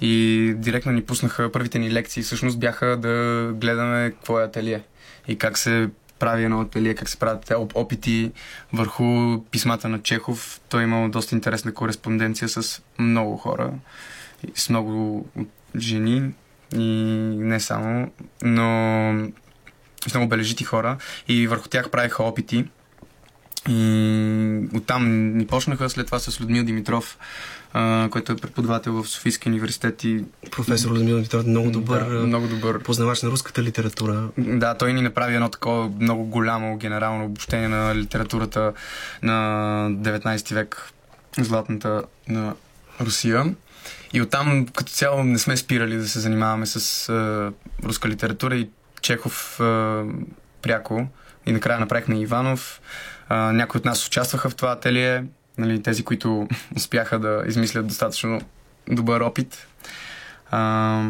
И директно ни пуснаха първите ни лекции, всъщност бяха да гледаме какво е ателие и как се прави едно ателие, как се правят опити върху писмата на Чехов. Той е имал доста интересна кореспонденция с много хора, с много жени и не само, но с много бележити хора и върху тях правиха опити. И оттам ни почнаха, след това с Людмил Димитров, а, който е преподавател в Софийския университет и Професор Людмил Димитров, много добър, да, много добър познавач на руската литература. да, той ни направи едно такова много голямо генерално обобщение на литературата на 19 век, златната на Русия. И оттам като цяло не сме спирали да се занимаваме с а, руска литература и Чехов а, пряко. И накрая направихме Иванов. А, някои от нас участваха в това ателие. Нали, тези, които успяха да измислят достатъчно добър опит. А,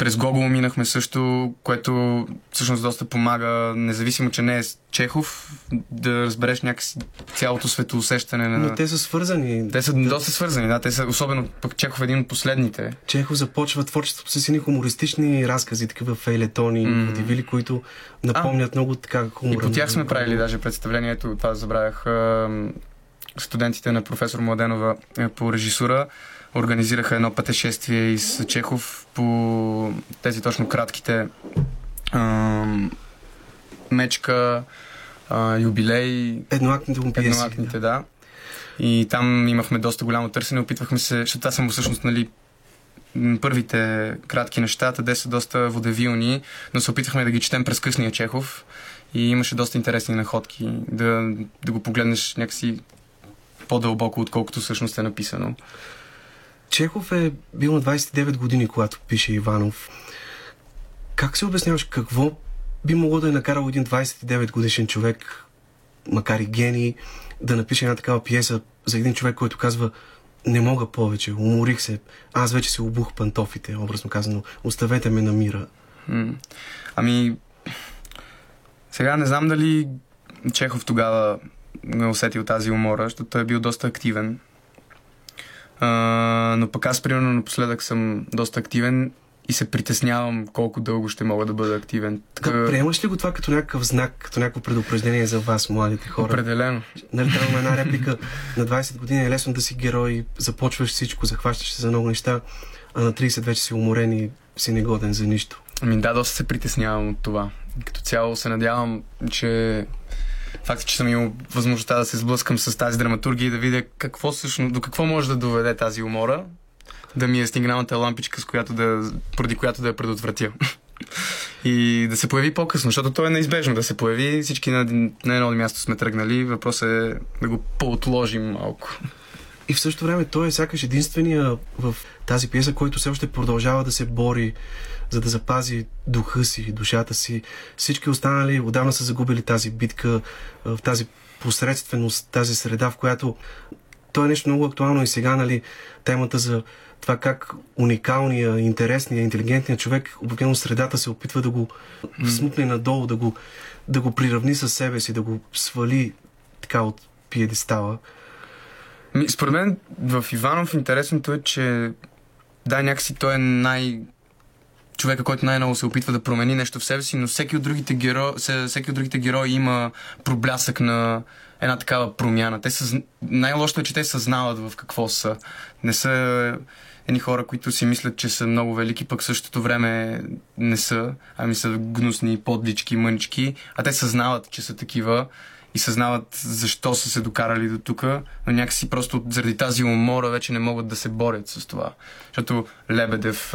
през Google минахме също, което всъщност доста помага, независимо, че не е Чехов, да разбереш някакси цялото светоусещане на... Но те са свързани. Те са доста свързани, да. Те са, особено пък Чехов е един от последните. Чехов започва творчеството с едни хумористични разкази, такива фейлетони, mm. водивили, които напомнят много така хумора. И по тях сме правили даже представлението, това забравях, студентите на професор Младенова е, по режисура организираха едно пътешествие из Чехов по тези точно кратките ам, мечка, а, юбилей, Едноактните му пиеси. едноактните, да. И там имахме доста голямо търсене, опитвахме се, защото са му всъщност, нали, първите кратки неща, те са доста водевилни, но се опитвахме да ги четем през късния Чехов и имаше доста интересни находки, да, да го погледнеш някакси по-дълбоко, отколкото всъщност е написано. Чехов е бил на 29 години, когато пише Иванов. Как се обясняваш какво би могло да е накарал един 29 годишен човек, макар и гений, да напише една такава пиеса за един човек, който казва не мога повече, уморих се, аз вече си обух пантофите, образно казано, оставете ме на мира. М. Ами, сега не знам дали Чехов тогава е усетил тази умора, защото той е бил доста активен. А, но пък аз, примерно, напоследък съм доста активен и се притеснявам колко дълго ще мога да бъда активен. Така, приемаш ли го това като някакъв знак, като някакво предупреждение за вас, младите хора? Определено. Нали, там има една реплика. На 20 години е лесно да си герой, започваш всичко, захващаш се за много неща, а на 30 вече си уморен и си негоден за нищо. Ами да, доста се притеснявам от това. Като цяло се надявам, че факт, че съм имал възможността да се сблъскам с тази драматургия и да видя какво всъщност, до какво може да доведе тази умора, да ми е сигналната лампичка, с която да, поради която да я предотвратя. И да се появи по-късно, защото то е неизбежно да се появи. Всички на, на едно място сме тръгнали. Въпросът е да го поотложим малко. И в същото време той е сякаш единствения в тази пиеса, който все още продължава да се бори, за да запази духа си, душата си. Всички останали отдавна са загубили тази битка, в тази посредственост, тази среда, в която то е нещо много актуално и сега, нали, темата за това как уникалния, интересния, интелигентният човек, обикновено средата се опитва да го смукне надолу, да го, да го приравни със себе си, да го свали така от пиедестала. Според мен в Иванов интересното е, че да, някакси той е най... човека, който най-много се опитва да промени нещо в себе си, но всеки от другите герои, всеки от другите герои има проблясък на една такава промяна. Те съз... Най-лошото е, че те съзнават в какво са. Не са едни хора, които си мислят, че са много велики, пък в същото време не са, ами са гнусни, подлички, мънички, а те съзнават, че са такива и съзнават защо са се докарали до тук, но някакси просто заради тази умора вече не могат да се борят с това. Защото Лебедев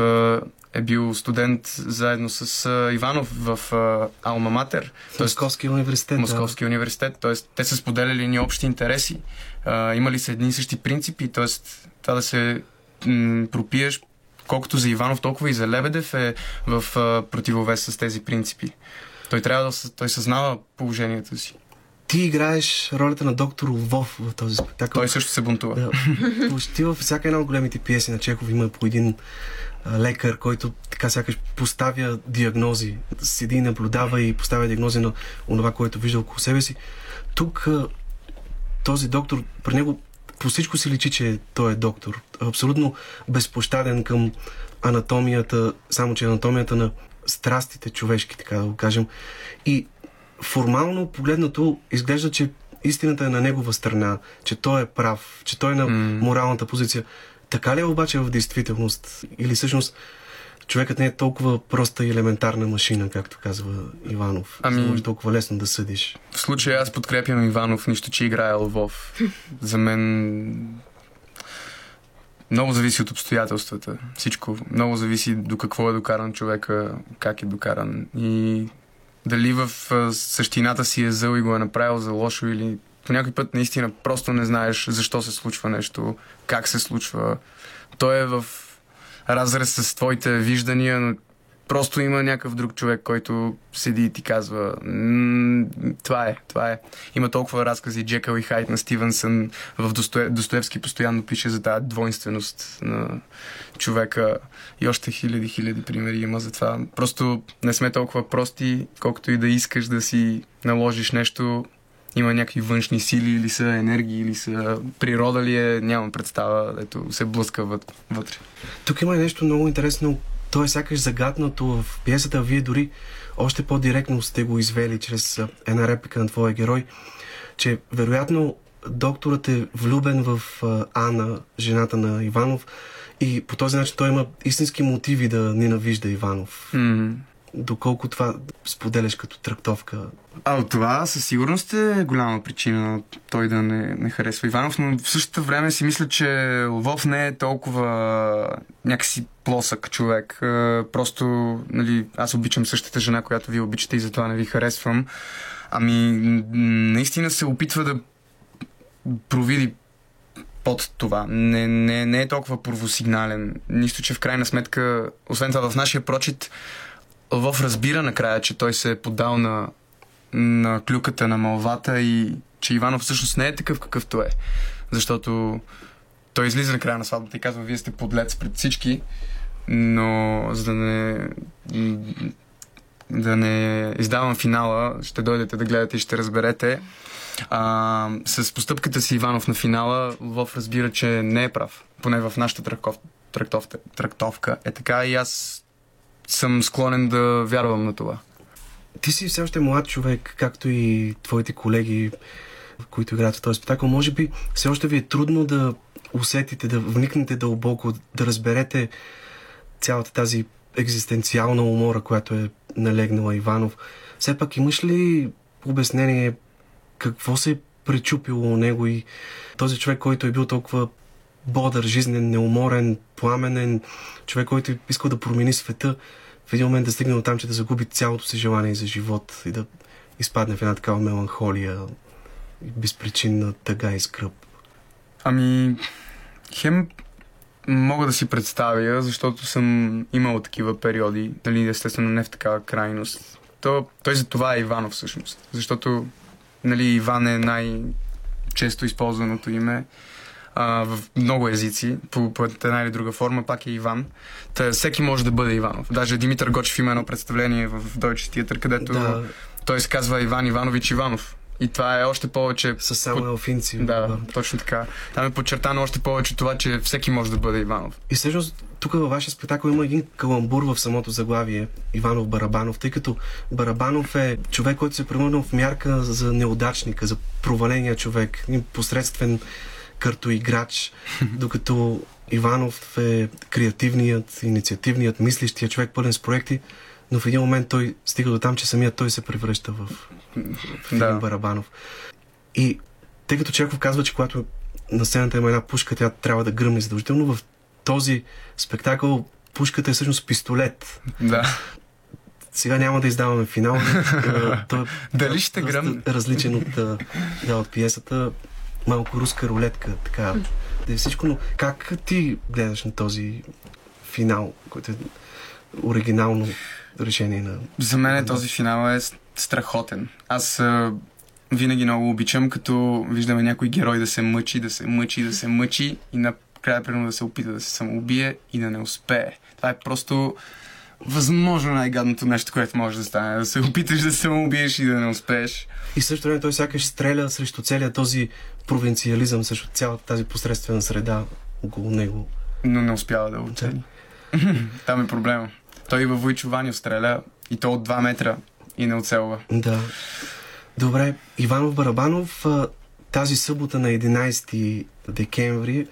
е, бил студент заедно с е, Иванов в е, Алма Матер. В Московския университет. Московския университет. Тоест, те са споделяли ни общи интереси. А, имали са едни и същи принципи. Тоест, това да се м- пропиеш колкото за Иванов, толкова и за Лебедев е в а, противовес с тези принципи. Той трябва да той съзнава положението си. Да. Ти играеш ролята на доктор Лвов в този спектакъл. Той също се бунтува. Да. Почти във всяка една от големите пиеси на Чехов има по един а, лекар, който така сякаш поставя диагнози, седи и наблюдава и поставя диагнози на онова, което вижда около себе си. Тук този доктор, при него по всичко си личи, че той е доктор. Абсолютно безпощаден към анатомията, само че анатомията на страстите човешки, така да го кажем. И формално погледнато изглежда, че истината е на негова страна, че той е прав, че той е на моралната позиция. Така ли е обаче в действителност? Или всъщност човекът не е толкова проста и елементарна машина, както казва Иванов? Ами- може толкова лесно да съдиш. В случая аз подкрепям Иванов, нищо, че играе Лвов. За мен много зависи от обстоятелствата. Всичко. Много зависи до какво е докаран човека, как е докаран. И дали в същината си е зъл и го е направил за лошо или по някой път наистина просто не знаеш защо се случва нещо, как се случва. Той е в разрез с твоите виждания, но просто има някакъв друг човек, който седи и ти казва «М, това е, това е. Има толкова разкази Джекъл и Хайт на Стивенсън в Достое... Достоевски постоянно пише за тази двойственост на човека и още хиляди, хиляди примери има за това. Просто не сме толкова прости, колкото и да искаш да си наложиш нещо има някакви външни сили или са енергии, или са природа ли е, нямам представа, ето се блъска вът- вътре. Тук има нещо много интересно. То е сякаш загаднато в пиесата. Вие дори още по-директно сте го извели чрез една реплика на твоя герой, че вероятно докторът е влюбен в Ана, жената на Иванов, и по този начин той има истински мотиви да ненавижда Иванов. М. Доколко това споделяш като трактовка. А това със сигурност е голяма причина той да не, не харесва Иванов, но в същото време си мисля, че Лвов не е толкова някакси плосък човек. Е, Просто, нали, аз обичам същата жена, която вие обичате и затова не ви харесвам. Ами, наистина се опитва да провиди под това. Не, не, не е толкова първосигнален. Нищо, че в крайна сметка, освен това в нашия прочит, Лвов разбира накрая, че той се е подал на, на клюката на малвата и че Иванов всъщност не е такъв какъвто е. Защото той излиза на края на сватбата и казва, вие сте подлец пред всички, но за да не да не издавам финала, ще дойдете да гледате и ще разберете. А, с постъпката си Иванов на финала, Лвов разбира, че не е прав. Поне в нашата трактов, трактовка е така и аз съм склонен да вярвам на това. Ти си все още млад човек, както и твоите колеги, които играят в този спектакъл. Може би все още ви е трудно да усетите, да вникнете дълбоко, да разберете цялата тази екзистенциална умора, която е налегнала Иванов. Все пак имаш ли обяснение какво се е пречупило у него и този човек, който е бил толкова бодър, жизнен, неуморен, пламенен, човек, който искал да промени света, в един момент да стигне до там, че да загуби цялото си желание за живот и да изпадне в една такава меланхолия, безпричинна тъга и скръп. Ами, хем мога да си представя, защото съм имал такива периоди, нали, естествено не в такава крайност. То, той за това е Иванов всъщност, защото нали, Иван е най-често използваното име. А, в много езици, по, по една или друга форма, пак е Иван. Та, всеки може да бъде Иванов. Даже Димитър Гочев има едно представление в Deutsche Theater, където Да. той се казва Иван Иванович Иванов. И това е още повече... С Самуел Финци. Да, точно така. Там е подчертано още повече това, че всеки може да бъде Иванов. И всъщност тук във вашия спектакъл има един каламбур в самото заглавие Иванов Барабанов, тъй като Барабанов е човек, който се е превърнал в мярка за неудачника, за проваления човек, един посредствен картоиграч, докато Иванов е креативният, инициативният, мислещият човек, пълен с проекти, но в един момент той стига до там, че самият той се превръща в, в един Да. Барабанов. И тъй като Чеков казва, че когато на сцената има една пушка, тя трябва да гръмне задължително, в този спектакъл пушката е всъщност пистолет. Да. Сега няма да издаваме финал. Е, Той е Дали ще гръмне? различен от, а, да, от пиесата. Малко руска рулетка, така. Да е всичко, но как ти гледаш на този финал, който е оригинално решение на... За мен този финал е страхотен. Аз а, винаги много обичам, като виждаме някой герой да се мъчи, да се мъчи, да се мъчи и накрая примерно да се опита да се самоубие и да не успее. Това е просто възможно най-гадното нещо, което може да стане. Да се опиташ да се самоубиеш и да не успееш. И също време той сякаш стреля срещу целият този провинциализъм, срещу цялата тази посредствена среда около него. Но не успява да го оцели. Там е проблема. Той и във Войчо Ванев стреля и то от 2 метра и не оцелва. Да. Добре, Иванов Барабанов тази събота на 11 декември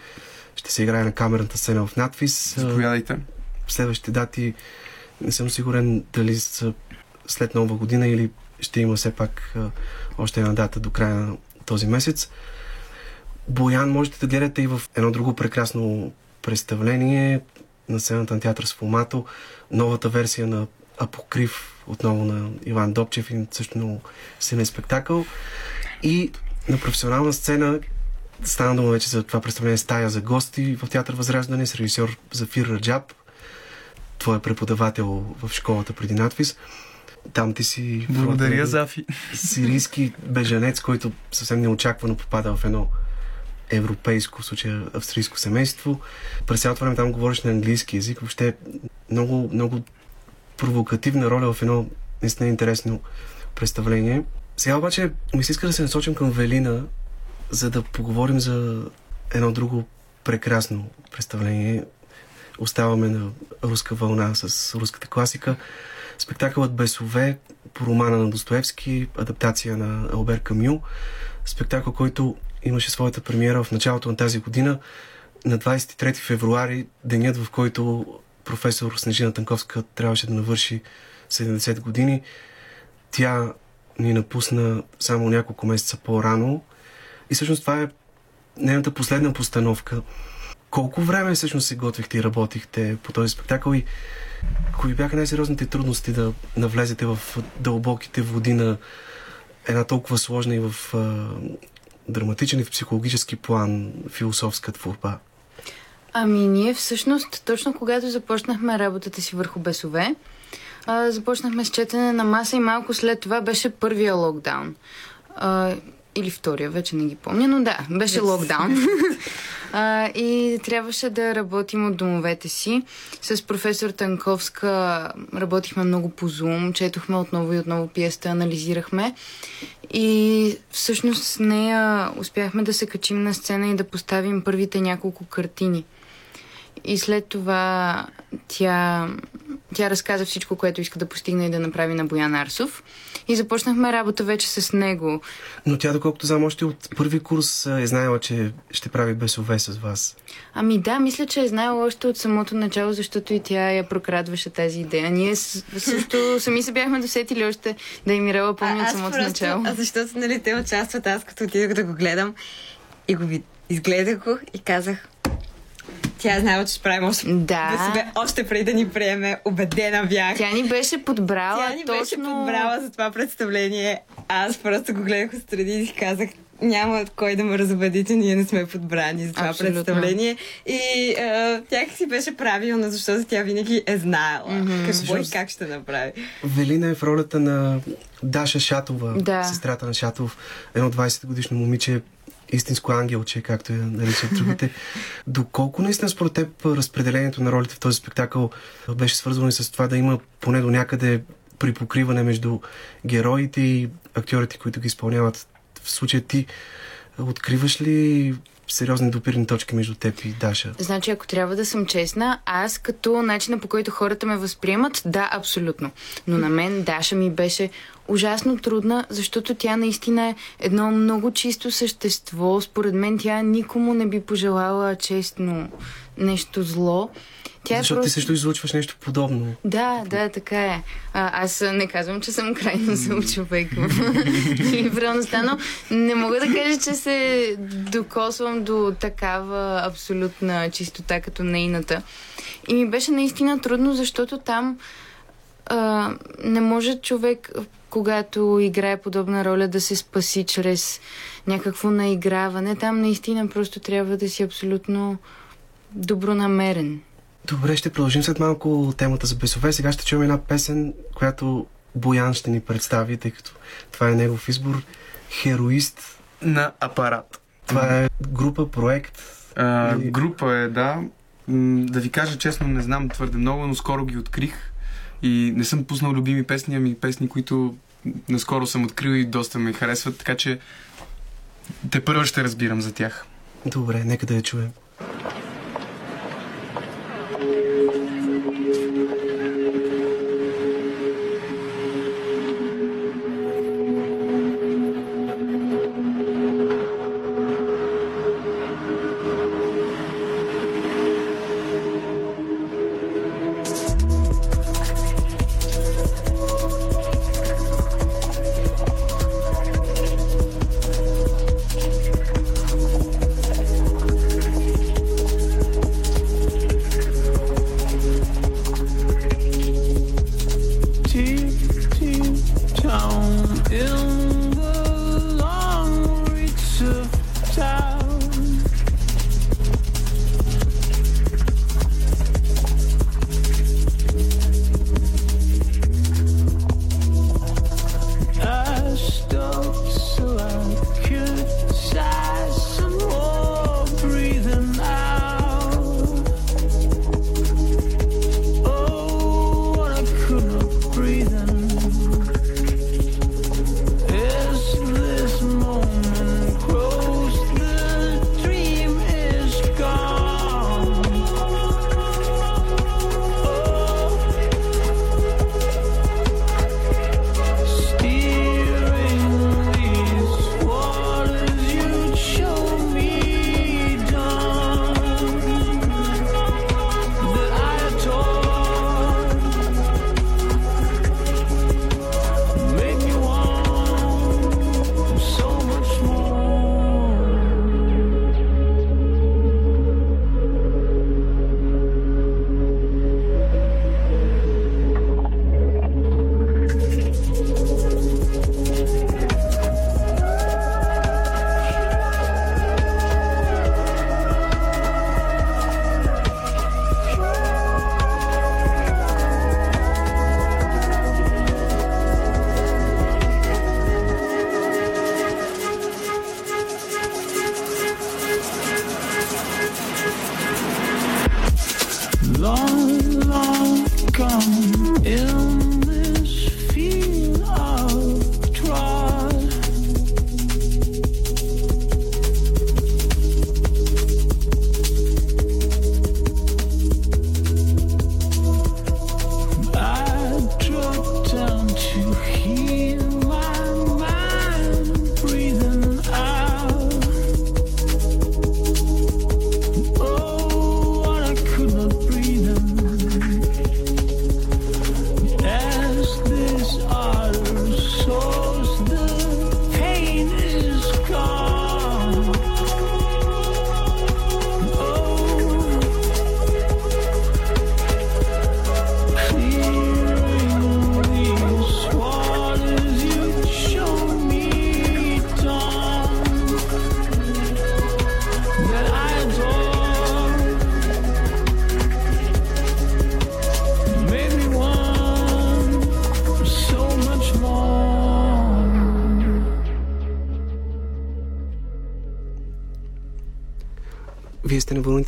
ще се играе на камерната сцена в надвис. А, Заповядайте. Следващите дати не съм сигурен дали са след нова година или ще има все пак още една дата до края на този месец. Боян можете да гледате и в едно друго прекрасно представление на сцената на театър с Фомато, новата версия на Апокрив, отново на Иван Добчев и също много силен спектакъл. И на професионална сцена стана дума вече за това представление Стая за гости в театър Възраждане с режисьор Зафир Раджаб, твой преподавател в школата преди надвис. Там ти си... Благодаря, Зафи. Сирийски бежанец, който съвсем неочаквано попада в едно европейско, в случая австрийско семейство. През цялото време там говориш на английски язик. Въобще много, много провокативна роля в едно наистина интересно представление. Сега обаче ми се иска да се насочим към Велина, за да поговорим за едно друго прекрасно представление. Оставаме на руска вълна с руската класика. Спектакълът Бесове по романа на Достоевски, адаптация на Албер Камю. Спектакъл, който имаше своята премиера в началото на тази година, на 23 февруари, денят в който професор Снежина Танковска трябваше да навърши 70 години. Тя ни напусна само няколко месеца по-рано. И всъщност това е нейната последна постановка. Колко време всъщност се готвихте и работихте по този спектакъл и кои бяха най-сериозните трудности да навлезете в дълбоките води на една толкова сложна и в драматичен и в психологически план философска творба? Ами ние всъщност, точно когато започнахме работата си върху бесове, а, започнахме с четене на маса и малко след това беше първия локдаун. А, или втория, вече не ги помня, но да, беше локдаун. а, и трябваше да работим от домовете си. С професор Танковска работихме много по Zoom, четохме отново и отново пиеста, анализирахме. И всъщност с нея успяхме да се качим на сцена и да поставим първите няколко картини. И след това тя, тя разказа всичко, което иска да постигне и да направи на Боян Арсов. И започнахме работа вече с него. Но тя, доколкото знам, още от първи курс а, е знаела, че ще прави бесове с вас. Ами да, мисля, че е знаела още от самото начало, защото и тя я прокрадваше тази идея. Ние също сами се бяхме досетили още да им Мирела помни от самото начало. а защото нали, те участват, аз като отидох да го гледам и го ви- изгледах го и казах, тя е знаела, че ще правим още, Да. да себе, още преди да ни приеме, убедена бях. Тя ни беше подбрала Тя ни точно... беше подбрала за това представление. Аз просто го гледах отстрани и си казах, няма кой да ме разубеди, че ние не сме подбрани за това Абсолютно. представление. И а, тях си беше правилно, защото тя винаги е знаела какво и Всъщност- как ще направи. Велина е в ролята на Даша Шатова, Да. сестрата на Шатов, едно 20 годишно момиче, истинско ангелче, както я наричат другите. Доколко наистина според теб разпределението на ролите в този спектакъл беше свързано и с това да има поне до някъде припокриване между героите и актьорите, които ги изпълняват? В случая ти откриваш ли сериозни допирни точки между теб и Даша? Значи, ако трябва да съм честна, аз като начина по който хората ме възприемат, да, абсолютно. Но на мен Даша ми беше ужасно трудна, защото тя наистина е едно много чисто същество. Според мен тя никому не би пожелала честно нещо зло. Тя Защото ти също излучваш нещо подобно. Да, да, така е. А, аз не казвам, че съм крайно човек в реалността, но не мога да кажа, че се докосвам до такава абсолютна чистота като нейната. И ми беше наистина трудно, защото там а, не може човек, когато играе подобна роля, да се спаси чрез някакво наиграване. Там наистина просто трябва да си абсолютно добронамерен. Добре, ще продължим след малко темата за бесове. Сега ще чуем една песен, която Боян ще ни представи, тъй като това е негов избор. Хероист. На апарат. Това е група, проект. А, Или- група е, да. Да ви кажа честно, не знам твърде много, но скоро ги открих. И не съм пуснал любими песни, ами песни, които наскоро съм открил и доста ме харесват, така че те първо ще разбирам за тях. Добре, нека да я чуем.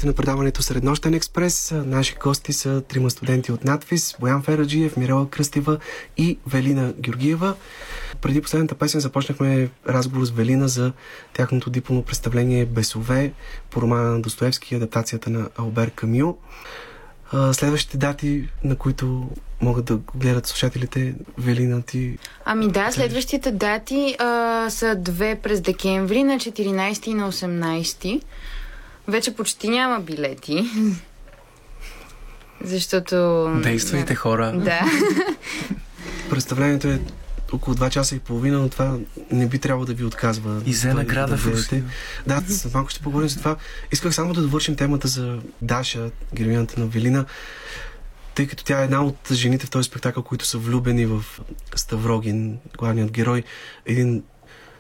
На предаването Среднощен експрес. Наши гости са трима студенти от надвис Боян Фераджиев, Мирела Кръстева и Велина Георгиева. Преди последната песен започнахме разговор с Велина за тяхното дипломно представление Бесове по романа на Достоевски и адаптацията на Албер Камю. Следващите дати, на които могат да гледат слушателите, Велина ти... Ами да, следващите дати а, са две през декември, на 14 и на 18. Вече почти няма билети. Защото... Действайте хора. Да. Представлението е около 2 часа и половина, но това не би трябвало да ви отказва. И да- награда да. Да, след малко ще поговорим за това. Исках само да довършим темата за Даша, героинята на Велина, тъй като тя е една от жените в този спектакъл, които са влюбени в Ставрогин, главният герой. Един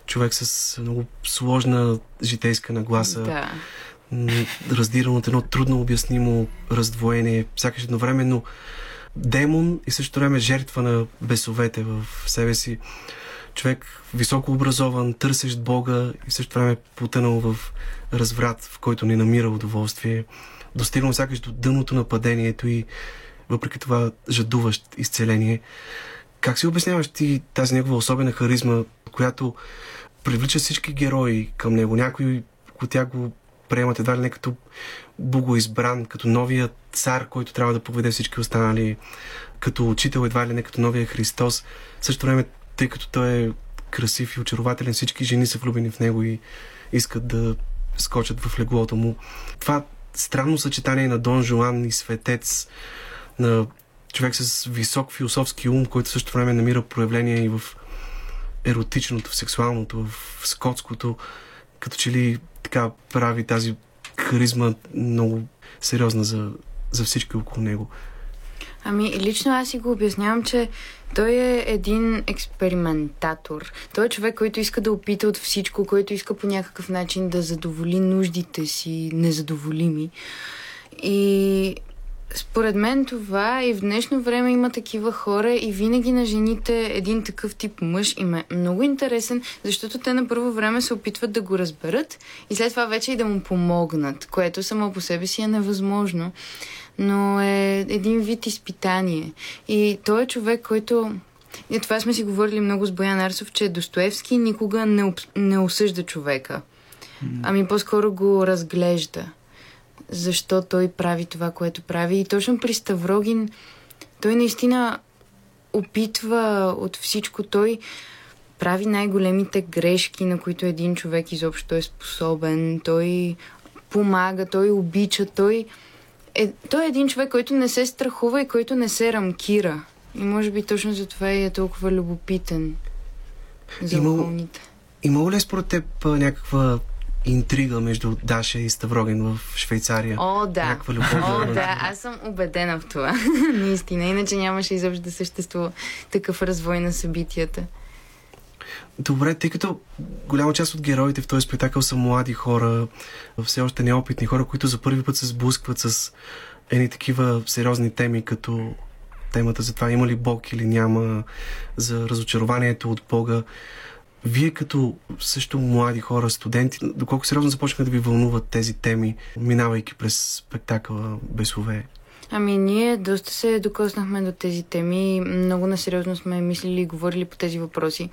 човек с много сложна житейска нагласа, да. Раздиран от едно трудно обяснимо раздвоение, сякаш едновременно демон и също време жертва на бесовете в себе си. Човек високо образован, търсещ Бога и в същото време потънал в разврат, в който не намира удоволствие. Достигнал сякаш до дъното на падението и въпреки това жадуващ изцеление. Как си обясняваш ти тази негова особена харизма, която привлича всички герои към него? Някои от тях го приемат едва ли не като богоизбран, като новия цар, който трябва да поведе всички останали, като учител едва ли не като новия Христос. В същото време, тъй като той е красив и очарователен, всички жени са влюбени в него и искат да скочат в леглото му. Това странно съчетание на Дон Жуан и светец, на човек с висок философски ум, който също време намира проявление и в еротичното, в сексуалното, в скотското, като че ли така прави тази харизма много сериозна за, за всички около него. Ами, лично аз си го обяснявам, че той е един експериментатор. Той е човек, който иска да опита от всичко, който иска по някакъв начин да задоволи нуждите си незадоволими. И според мен това и в днешно време има такива хора и винаги на жените един такъв тип мъж им е много интересен, защото те на първо време се опитват да го разберат и след това вече и да му помогнат, което само по себе си е невъзможно. Но е един вид изпитание. И той е човек, който и това сме си говорили много с Боян Арсов, че Достоевски никога не, об... не осъжда човека. Ами по-скоро го разглежда. Защо той прави това, което прави. И точно при Ставрогин той наистина опитва от всичко. Той прави най-големите грешки, на които един човек изобщо е способен. Той помага, той обича, той е, той е един човек, който не се страхува и който не се рамкира. И може би точно затова и е толкова любопитен за Има- околните. Имало ли е според теб някаква интрига между Даша и Ставрогин в Швейцария? О, да. Някаква любовна О, да, аз съм убедена в това. Наистина. Иначе нямаше изобщо да съществува такъв развой на събитията. Добре, тъй като голяма част от героите в този спектакъл са млади хора, все още неопитни хора, които за първи път се сблъскват с едни такива сериозни теми, като темата за това има ли Бог или няма, за разочарованието от Бога. Вие като също млади хора, студенти, доколко сериозно започнаха да ви вълнуват тези теми, минавайки през спектакъла Бесове? Ами ние доста се докоснахме до тези теми. Много насериозно сме мислили и говорили по тези въпроси.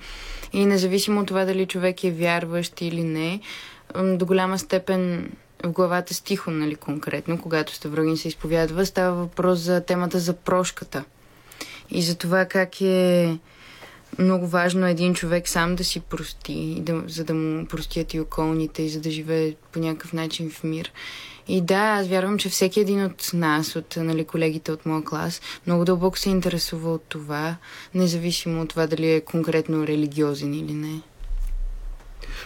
И независимо от това дали човек е вярващ или не, до голяма степен в главата стихо, нали, конкретно, когато Ставрогин се изповядва, става въпрос за темата за прошката. И за това как е много важно един човек сам да си прости, да, за да му простят и околните, и за да живее по някакъв начин в мир. И да, аз вярвам, че всеки един от нас, от нали, колегите от моя клас, много дълбоко се интересува от това, независимо от това дали е конкретно религиозен или не.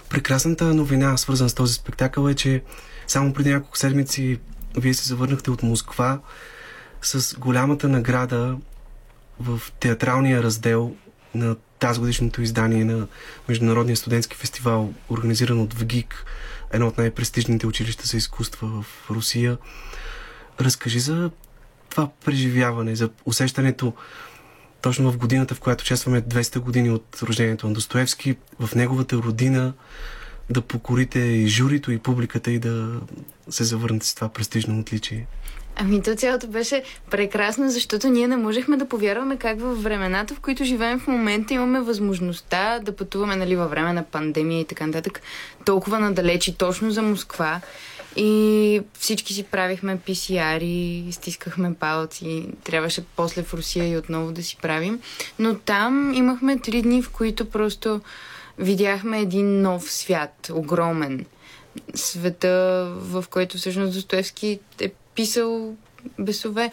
Прекрасната новина, свързана с този спектакъл е, че само преди няколко седмици вие се завърнахте от Москва с голямата награда в театралния раздел на тази годишното издание на Международния студентски фестивал, организиран от ВГИК, едно от най-престижните училища за изкуства в Русия. Разкажи за това преживяване, за усещането точно в годината, в която честваме 200 години от рождението на Достоевски, в неговата родина, да покорите и журито, и публиката, и да се завърнете с това престижно отличие? Ами то цялото беше прекрасно, защото ние не можехме да повярваме как във времената, в които живеем в момента, имаме възможността да пътуваме нали, във време на пандемия и така нататък, толкова надалеч и точно за Москва. И всички си правихме PCR-и, стискахме палци. Трябваше после в Русия и отново да си правим. Но там имахме три дни, в които просто видяхме един нов свят, огромен. Света, в който всъщност Достоевски е писал бесове.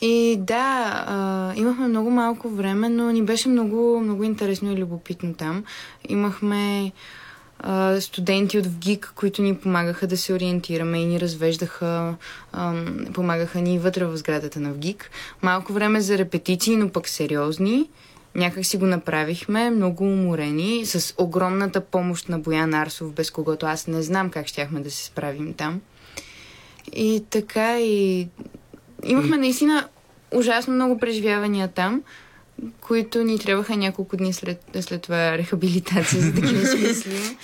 И да, а, имахме много малко време, но ни беше много, много интересно и любопитно там. Имахме а, студенти от ВГИК, които ни помагаха да се ориентираме и ни развеждаха, ам, помагаха ни вътре в сградата на ВГИК. Малко време за репетиции, но пък сериозни. Някак си го направихме, много уморени, с огромната помощ на Боян Арсов, без когото аз не знам как щяхме да се справим там. И така и имахме наистина ужасно много преживявания там, които ни трябваха няколко дни след, след това рехабилитация, за да ги осмислим.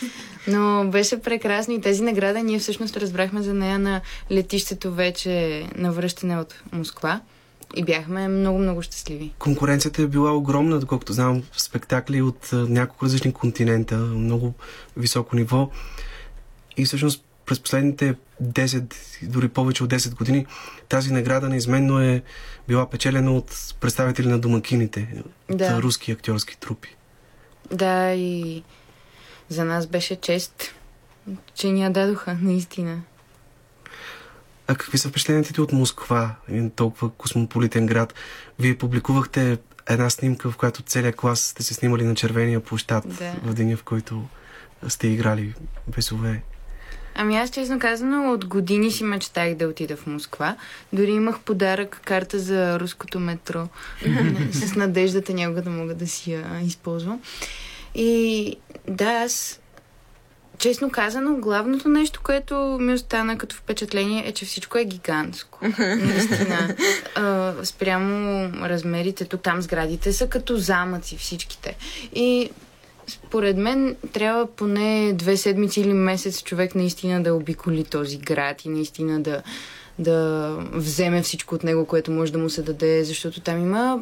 Но беше прекрасно и тези награда ние всъщност разбрахме за нея на летището вече на връщане от Москва. И бяхме много-много щастливи. Конкуренцията е била огромна, доколкото знам, спектакли от няколко различни континента, много високо ниво. И всъщност през последните 10, дори повече от 10 години, тази награда неизменно е била печелена от представители на домакините, от Да. а, руски актьорски трупи. Да, и за нас беше чест, че ни я дадоха, наистина. А какви са впечатленията ти от Москва, един толкова космополитен град? Вие публикувахте една снимка, в която целият клас сте се снимали на червения площад Да. в деня, в който сте играли бесове. Ами аз честно казано от години си мечтах да отида в Москва. Дори имах подарък карта за руското метро с надеждата някога да мога да си я използвам. И да, аз честно казано, главното нещо, което ми остана като впечатление е, че всичко е гигантско. Наистина. А, спрямо размерите, тук там сградите са като замъци всичките. И според мен трябва поне две седмици или месец човек наистина да обиколи този град и наистина да, да вземе всичко от него, което може да му се даде, защото там има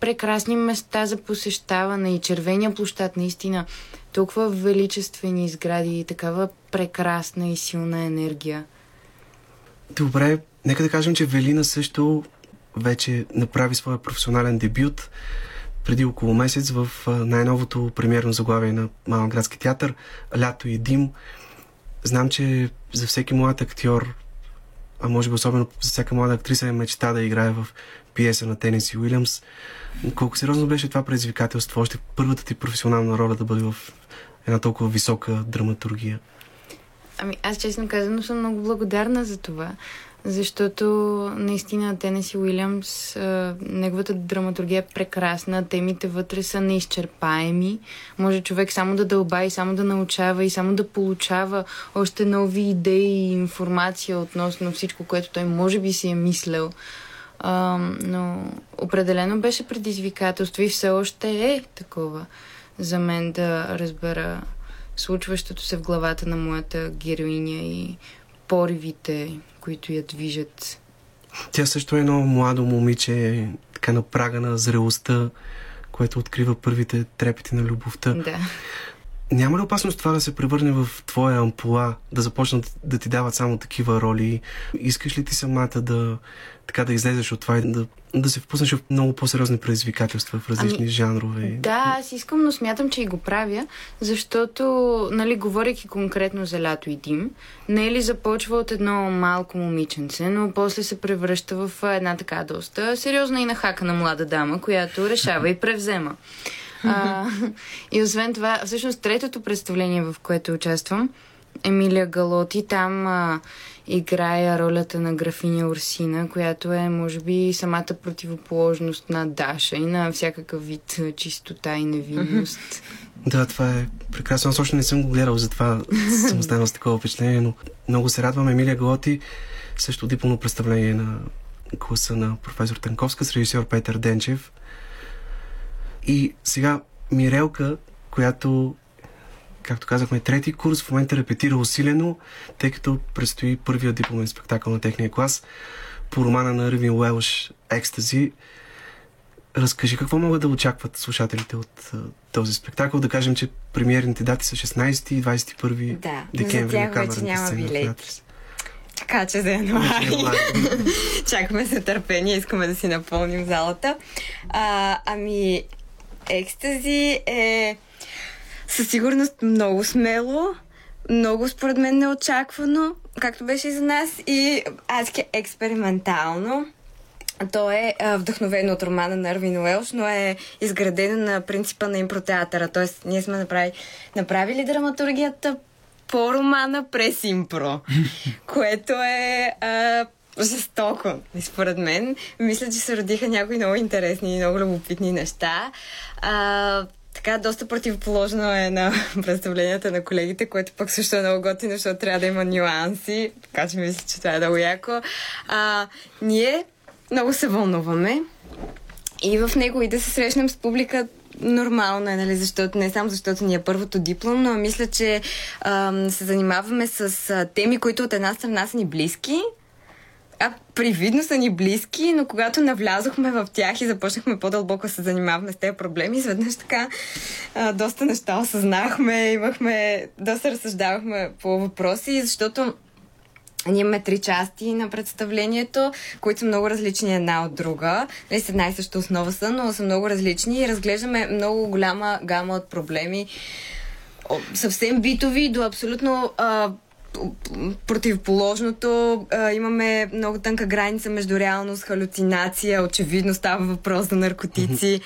прекрасни места за посещаване и червения площад, наистина толкова величествени сгради и такава прекрасна и силна енергия. Добре, нека да кажем, че Велина също вече направи своя професионален дебют преди около месец в най-новото премиерно заглавие на Малък градски театър Лято и дим. Знам, че за всеки млад актьор, а може би особено за всяка млада актриса е мечта да играе в пиеса на Тенеси Уилямс. Колко сериозно беше това предизвикателство, още първата ти професионална роля да бъде в една толкова висока драматургия? Ами аз честно казано съм много благодарна за това, защото наистина Тенеси Уилямс, неговата драматургия е прекрасна, темите вътре са неизчерпаеми. Може човек само да дълба и само да научава и само да получава още нови идеи и информация относно всичко, което той може би си е мислял. А, но определено беше предизвикателство и все още е такова за мен да разбера случващото се в главата на моята героиня и поривите, които я движат. Тя също е едно младо момиче, така на прага на зрелостта, което открива първите трепети на любовта. Да. Няма ли опасност това да се превърне в твоя ампула, да започнат да ти дават само такива роли? Искаш ли ти самата да, така да излезеш от това и да, да се впуснеш в много по-сериозни предизвикателства в различни Ами, жанрове? Да, аз искам, но смятам, че и го правя, защото, нали, говорейки конкретно за лято и дим, Нели започва от едно малко момиченце, но после се превръща в една така доста сериозна и нахакана млада дама, която решава и превзема. А, и освен това, всъщност третото представление, в което участвам, Емилия Галоти, там а, играя ролята на графиня Урсина, която е, може би, самата противоположност на Даша и на всякакъв вид чистота и невинност. Да, това е прекрасно. Аз още не съм го гледал, затова съм останал с такова впечатление, но много се радвам. Емилия Галоти, също дипломно представление на класа на професор Танковска с режисьор Петър Денчев. И сега Мирелка, която както казахме, трети курс. В момента репетира усилено, тъй като предстои първия дипломен спектакъл на техния клас по романа на Ирвин Уелш «Екстази». Разкажи какво могат да очакват слушателите от този спектакъл. Да кажем, че премиерните дати са 16 и 21 Да, но за декември тях вече няма билети. Така че за януари. Чакаме се търпение, искаме да си напълним залата. А, ами, екстази е със сигурност много смело, много според мен неочаквано, както беше и за нас, и адски експериментално. То е а, вдъхновено от романа на Арвин Уелш, но е изградено на принципа на импротеатъра. Тоест, ние сме направили, направили драматургията по романа през импро, което е а, жестоко, според мен. Мисля, че се родиха някои много интересни и много любопитни неща. А, така, доста противоположно е на представленията на колегите, което пък също е много готино, защото трябва да има нюанси. Така че мисля, че това е много яко. А, ние много се вълнуваме и в него и да се срещнем с публика нормално е, нали, защото не само защото ни е първото диплом, но мисля, че ам, се занимаваме с а, теми, които от една страна са ни близки, а привидно са ни близки, но когато навлязохме в тях и започнахме по-дълбоко да се занимаваме с тези проблеми, изведнъж така а, доста неща осъзнахме, имахме, доста разсъждавахме по въпроси, защото ние имаме три части на представлението, които са много различни една от друга. Нали, с една и съща основа са, но са много различни и разглеждаме много голяма гама от проблеми. Съвсем битови до абсолютно а, противоположното. А, имаме много тънка граница между реалност, халюцинация. Очевидно става въпрос за наркотици.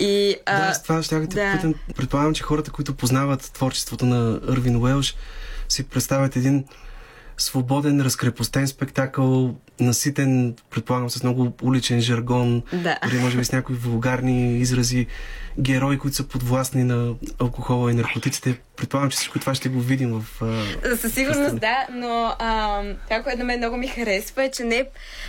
И, а, Да, с това ще да. попитам. Предполагам, че хората, които познават творчеството на Ирвин Уелш, си представят един свободен, разкрепостен спектакъл, наситен, предполагам, с много уличен жаргон, Да. дори може би с някои вулгарни изрази, герои, които са подвластни на алкохола и наркотиците. Предполагам, че всичко това ще го видим в... а, Със сигурност да, но а, това, което на мен много ми харесва е, че не...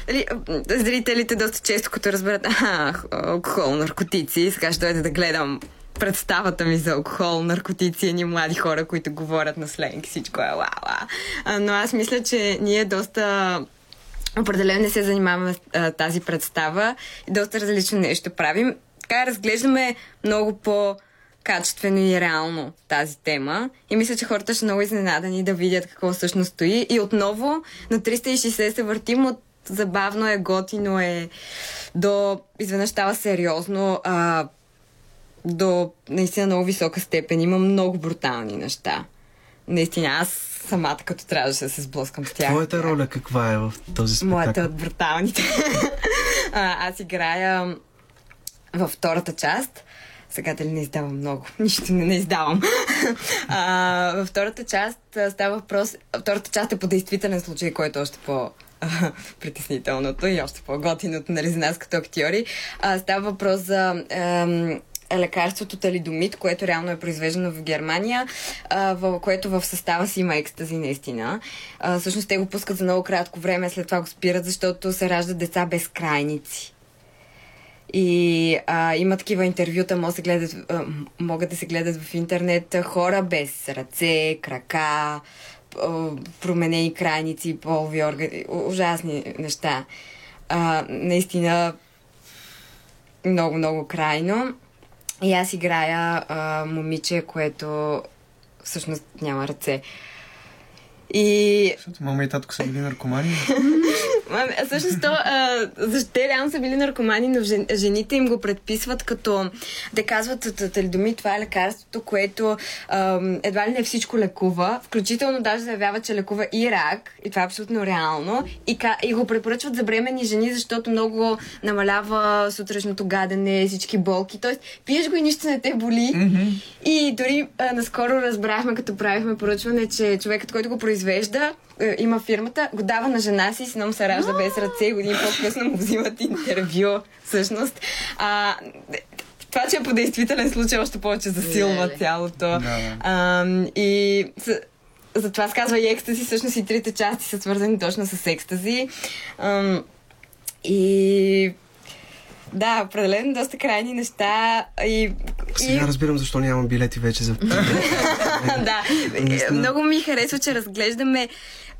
Дали, зрителите доста често, като разберат, а, алкохол, наркотици, сега ще дойда да гледам представата ми за алкохол, наркотици, едни млади хора, които говорят на сленг, всичко е ла-ла. Но аз мисля, че ние доста определено не се занимаваме с тази представа и доста различно нещо правим. Така разглеждаме много по качествено и реално тази тема. И мисля, че хората ще много изненадани да видят какво всъщност стои. И отново на 360 се въртим от забавно е, готино е, до изведнъж става сериозно, а, до наистина много висока степен. Има много брутални неща. Наистина, аз самата като трябваше да се сблъскам с тях. Твоята роля каква е в този спектакъл? Моята от бруталните. а, аз играя във втората част. Сега дали не издавам много? Нищо не, не издавам. а, във втората част става въпрос... Втората част е по действителен случай, който е още по притеснителното и още по-готиното нали, за нас като актьори. А, става въпрос за ем, лекарството талидомид, което реално е произвеждано в Германия, в, което в състава си има екстази наистина. Всъщност те го пускат за много кратко време, след това го спират, защото се раждат деца без крайници. И а, има такива интервюта, могат, да се гледат, а, могат да се гледат в интернет хора без ръце, крака, променени крайници, полови органи, ужасни неща. А, наистина много, много крайно. И аз играя а, момиче, което всъщност няма ръце. И Защото мама и татко са били наркомани. Ами, а всъщност то, а, защо те реално са били наркомани, но жен, жените им го предписват като да казват т- талидомид, това е лекарството, което а, едва ли не всичко лекува, включително даже заявява, че лекува и рак, и това е абсолютно реално, и, и го препоръчват за бремени жени, защото много намалява сутрешното гадене, всички болки, т.е. пиеш го и нищо не те боли. И дори а, наскоро разбрахме, като правихме поръчване, че човекът, който го произвежда, е, има фирмата, го дава на жена си, сином се ражда без ръце и години по-късно му взимат интервю, всъщност. А, това, че е по действителен случай, още повече засилва Леле. цялото. да. А, и затова се казва и екстази, всъщност и трите части са свързани точно с екстази. Ам, и да, определено доста крайни неща и Сега разбирам защо нямам билети вече за... да, много ми харесва, че разглеждаме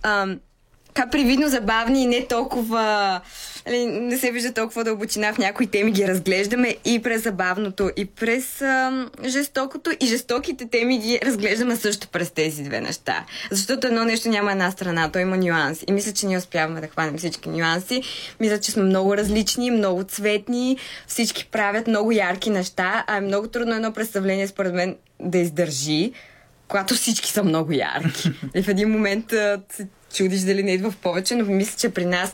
ам, така привидно забавни и не толкова... Нали, не се вижда толкова дълбочина в някои теми, ги разглеждаме и през забавното, и през ам, жестокото, и жестоките теми ги разглеждаме също през тези две неща. Защото едно нещо няма една страна, то има нюанси. И мисля, че ние успяваме да хванем всички нюанси. Мисля, че сме много различни, много цветни, всички правят много ярки неща, а е много трудно едно представление, според мен, да издържи когато всички са много ярки. И в един момент а, се чудиш дали не идва в повече, но мисля, че при нас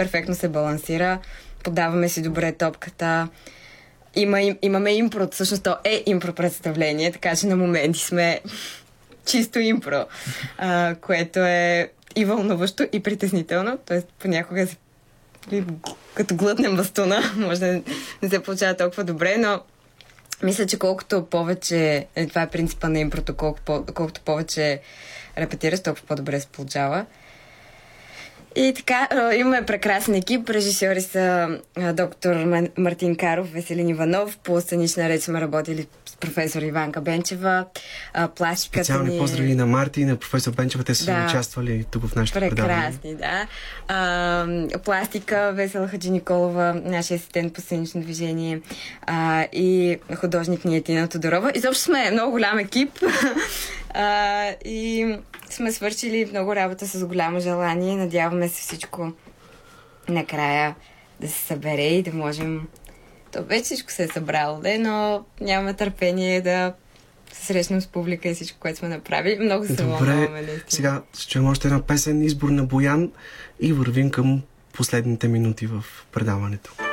перфектно се балансира. Подаваме си добре топката. Има, им- имаме импро, всъщност то е импро представление, така че на моменти сме чисто импро, а, което е и вълнуващо, и притеснително. Тоест понякога се като глътнем бастуна, може да не се получава толкова добре, но мисля, че колкото повече, е, това е принципа на импрото, колко, колкото повече репетираш, толкова по-добре се получава. И така, имаме прекрасен екип. Режисьори са доктор Ма- Мартин Каров, Веселин Иванов. По сценична реч сме работили професор Иванка Бенчева. А, Специални ни... е- поздрави на Марти и на професор Бенчева. Те са Да. участвали тук в нашите предавания. Прекрасни, да. А, пластика, Весела Хаджи Николова, нашия асистент по сценично движение а, и художник ни е Тина Тодорова. Изобщо сме много голям екип а, и сме свършили много работа с голямо желание. Надяваме се всичко накрая да се събере и да можем... То вече всичко се е събрало, де, но нямаме търпение да се срещнем с публика и всичко, което сме направили. Много се Добре, вълнуваме, сега ще чуем още една песен, избор на Боян и вървим към последните минути в предаването.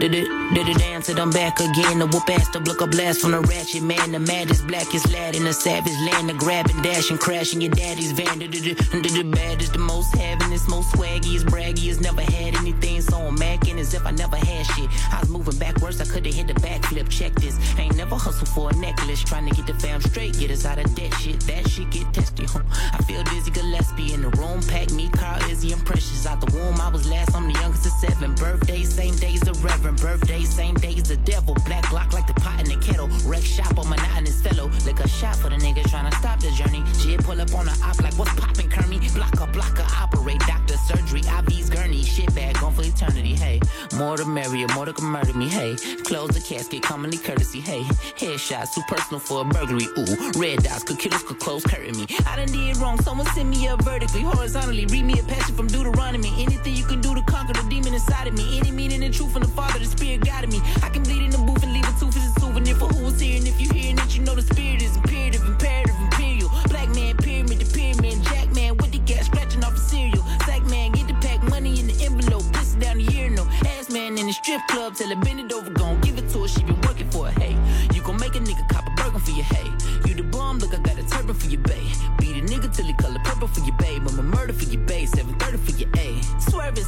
JID. Du-du-du-du. Du-du-du-du. Du-du-du-du dance it, I'm back again. The whoop ass, the block a blast from the ratchet man. The maddest, blackest lad in the savage land. The grabbing, dashing, crashing your daddy's van. The baddest, the most heavinest, most swaggiest, braggiest. Never had anything so I'm macking as if I never had shit. I was moving backwards, I could've hit the backflip. Check this, ain't never hustled for a necklace. Trying to get the fam straight, get us out of debt shit. That shit get testy, huh? I feel dizzy, Gillespie in the room. Pack me, Carl, Izzy, and Precious. Out the womb, I was last, I'm the youngest of seven. Birthday, same days the Reverend. Birthday, same days the devil. Black lock like the pot in the kettle. Wreck shop on monotonous fellow. Lick a shot for the niggas trying to stop the journey. Shit, pull up on the op like what's poppin', Kermie? Blocker, blocker, operate. Doctor, surgery, IV's gurney. Shit bag, gone for eternity, hey. More the merrier, more to murder me, hey. Close the casket, commonly courtesy, hey. Headshots, too personal for a burglary, ooh. Red dots, could killers, could close curtain me. I done did wrong, someone send me up vertically, horizontally. Read me a passage from Deuteronomy. Anything you can do to conquer the demon inside of me. Any meaning and truth from the Father, the Spirit guided me. I can bleed in the booth and leave a tooth as a souvenir for who was here. And if you hearing it, you know the spirit is imperative, imperative, imperial. Black man, pyramid, the pyramid, jack man with the gas, scratching off the cereal. Sack man, get the pack money in the envelope, piss it down the year, no. Ass man in the strip club, tell her bend it over, gon' give it to her, she been working for it, hey. You gon' make a nigga cop a burger for your hey. You the bomb, look, I got a turban for your bay. Beat a nigga till he color purple for your babe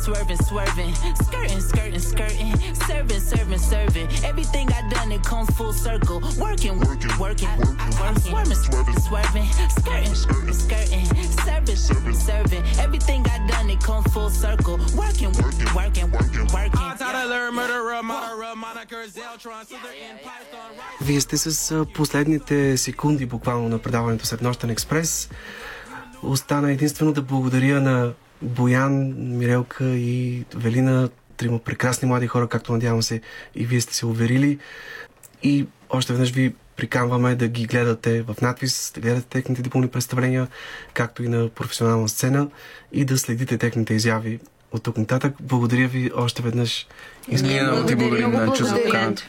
Swerving, swerving, swerving. Skirting, skirting, skirting. Serving, serving, serving. Everything I done, it comes full circle. Working, working, working. I, I, I'm swerving, swerving, swerving. Skirting, skirting, skirting. Serving, serving, serving. Everything I done, it comes full circle. Working, working, working, working, working. Tyler, murderer, murderer, moniker, Zeltron, Slytherin, Python, right? Вие сте с а, последните секунди буквално на предаването след Нощен експрес. Остана единствено да благодаря на Боян, Мирелка и Велина, трима прекрасни млади хора, както надявам се и вие сте се уверили. И още веднъж ви приканваме да ги гледате в надпис, да гледате техните дипломни представления, както и на професионална сцена и да следите техните изяви от тук нататък. Благодаря ви още веднъж. Ние много ти благодарим, Начо, за поканата.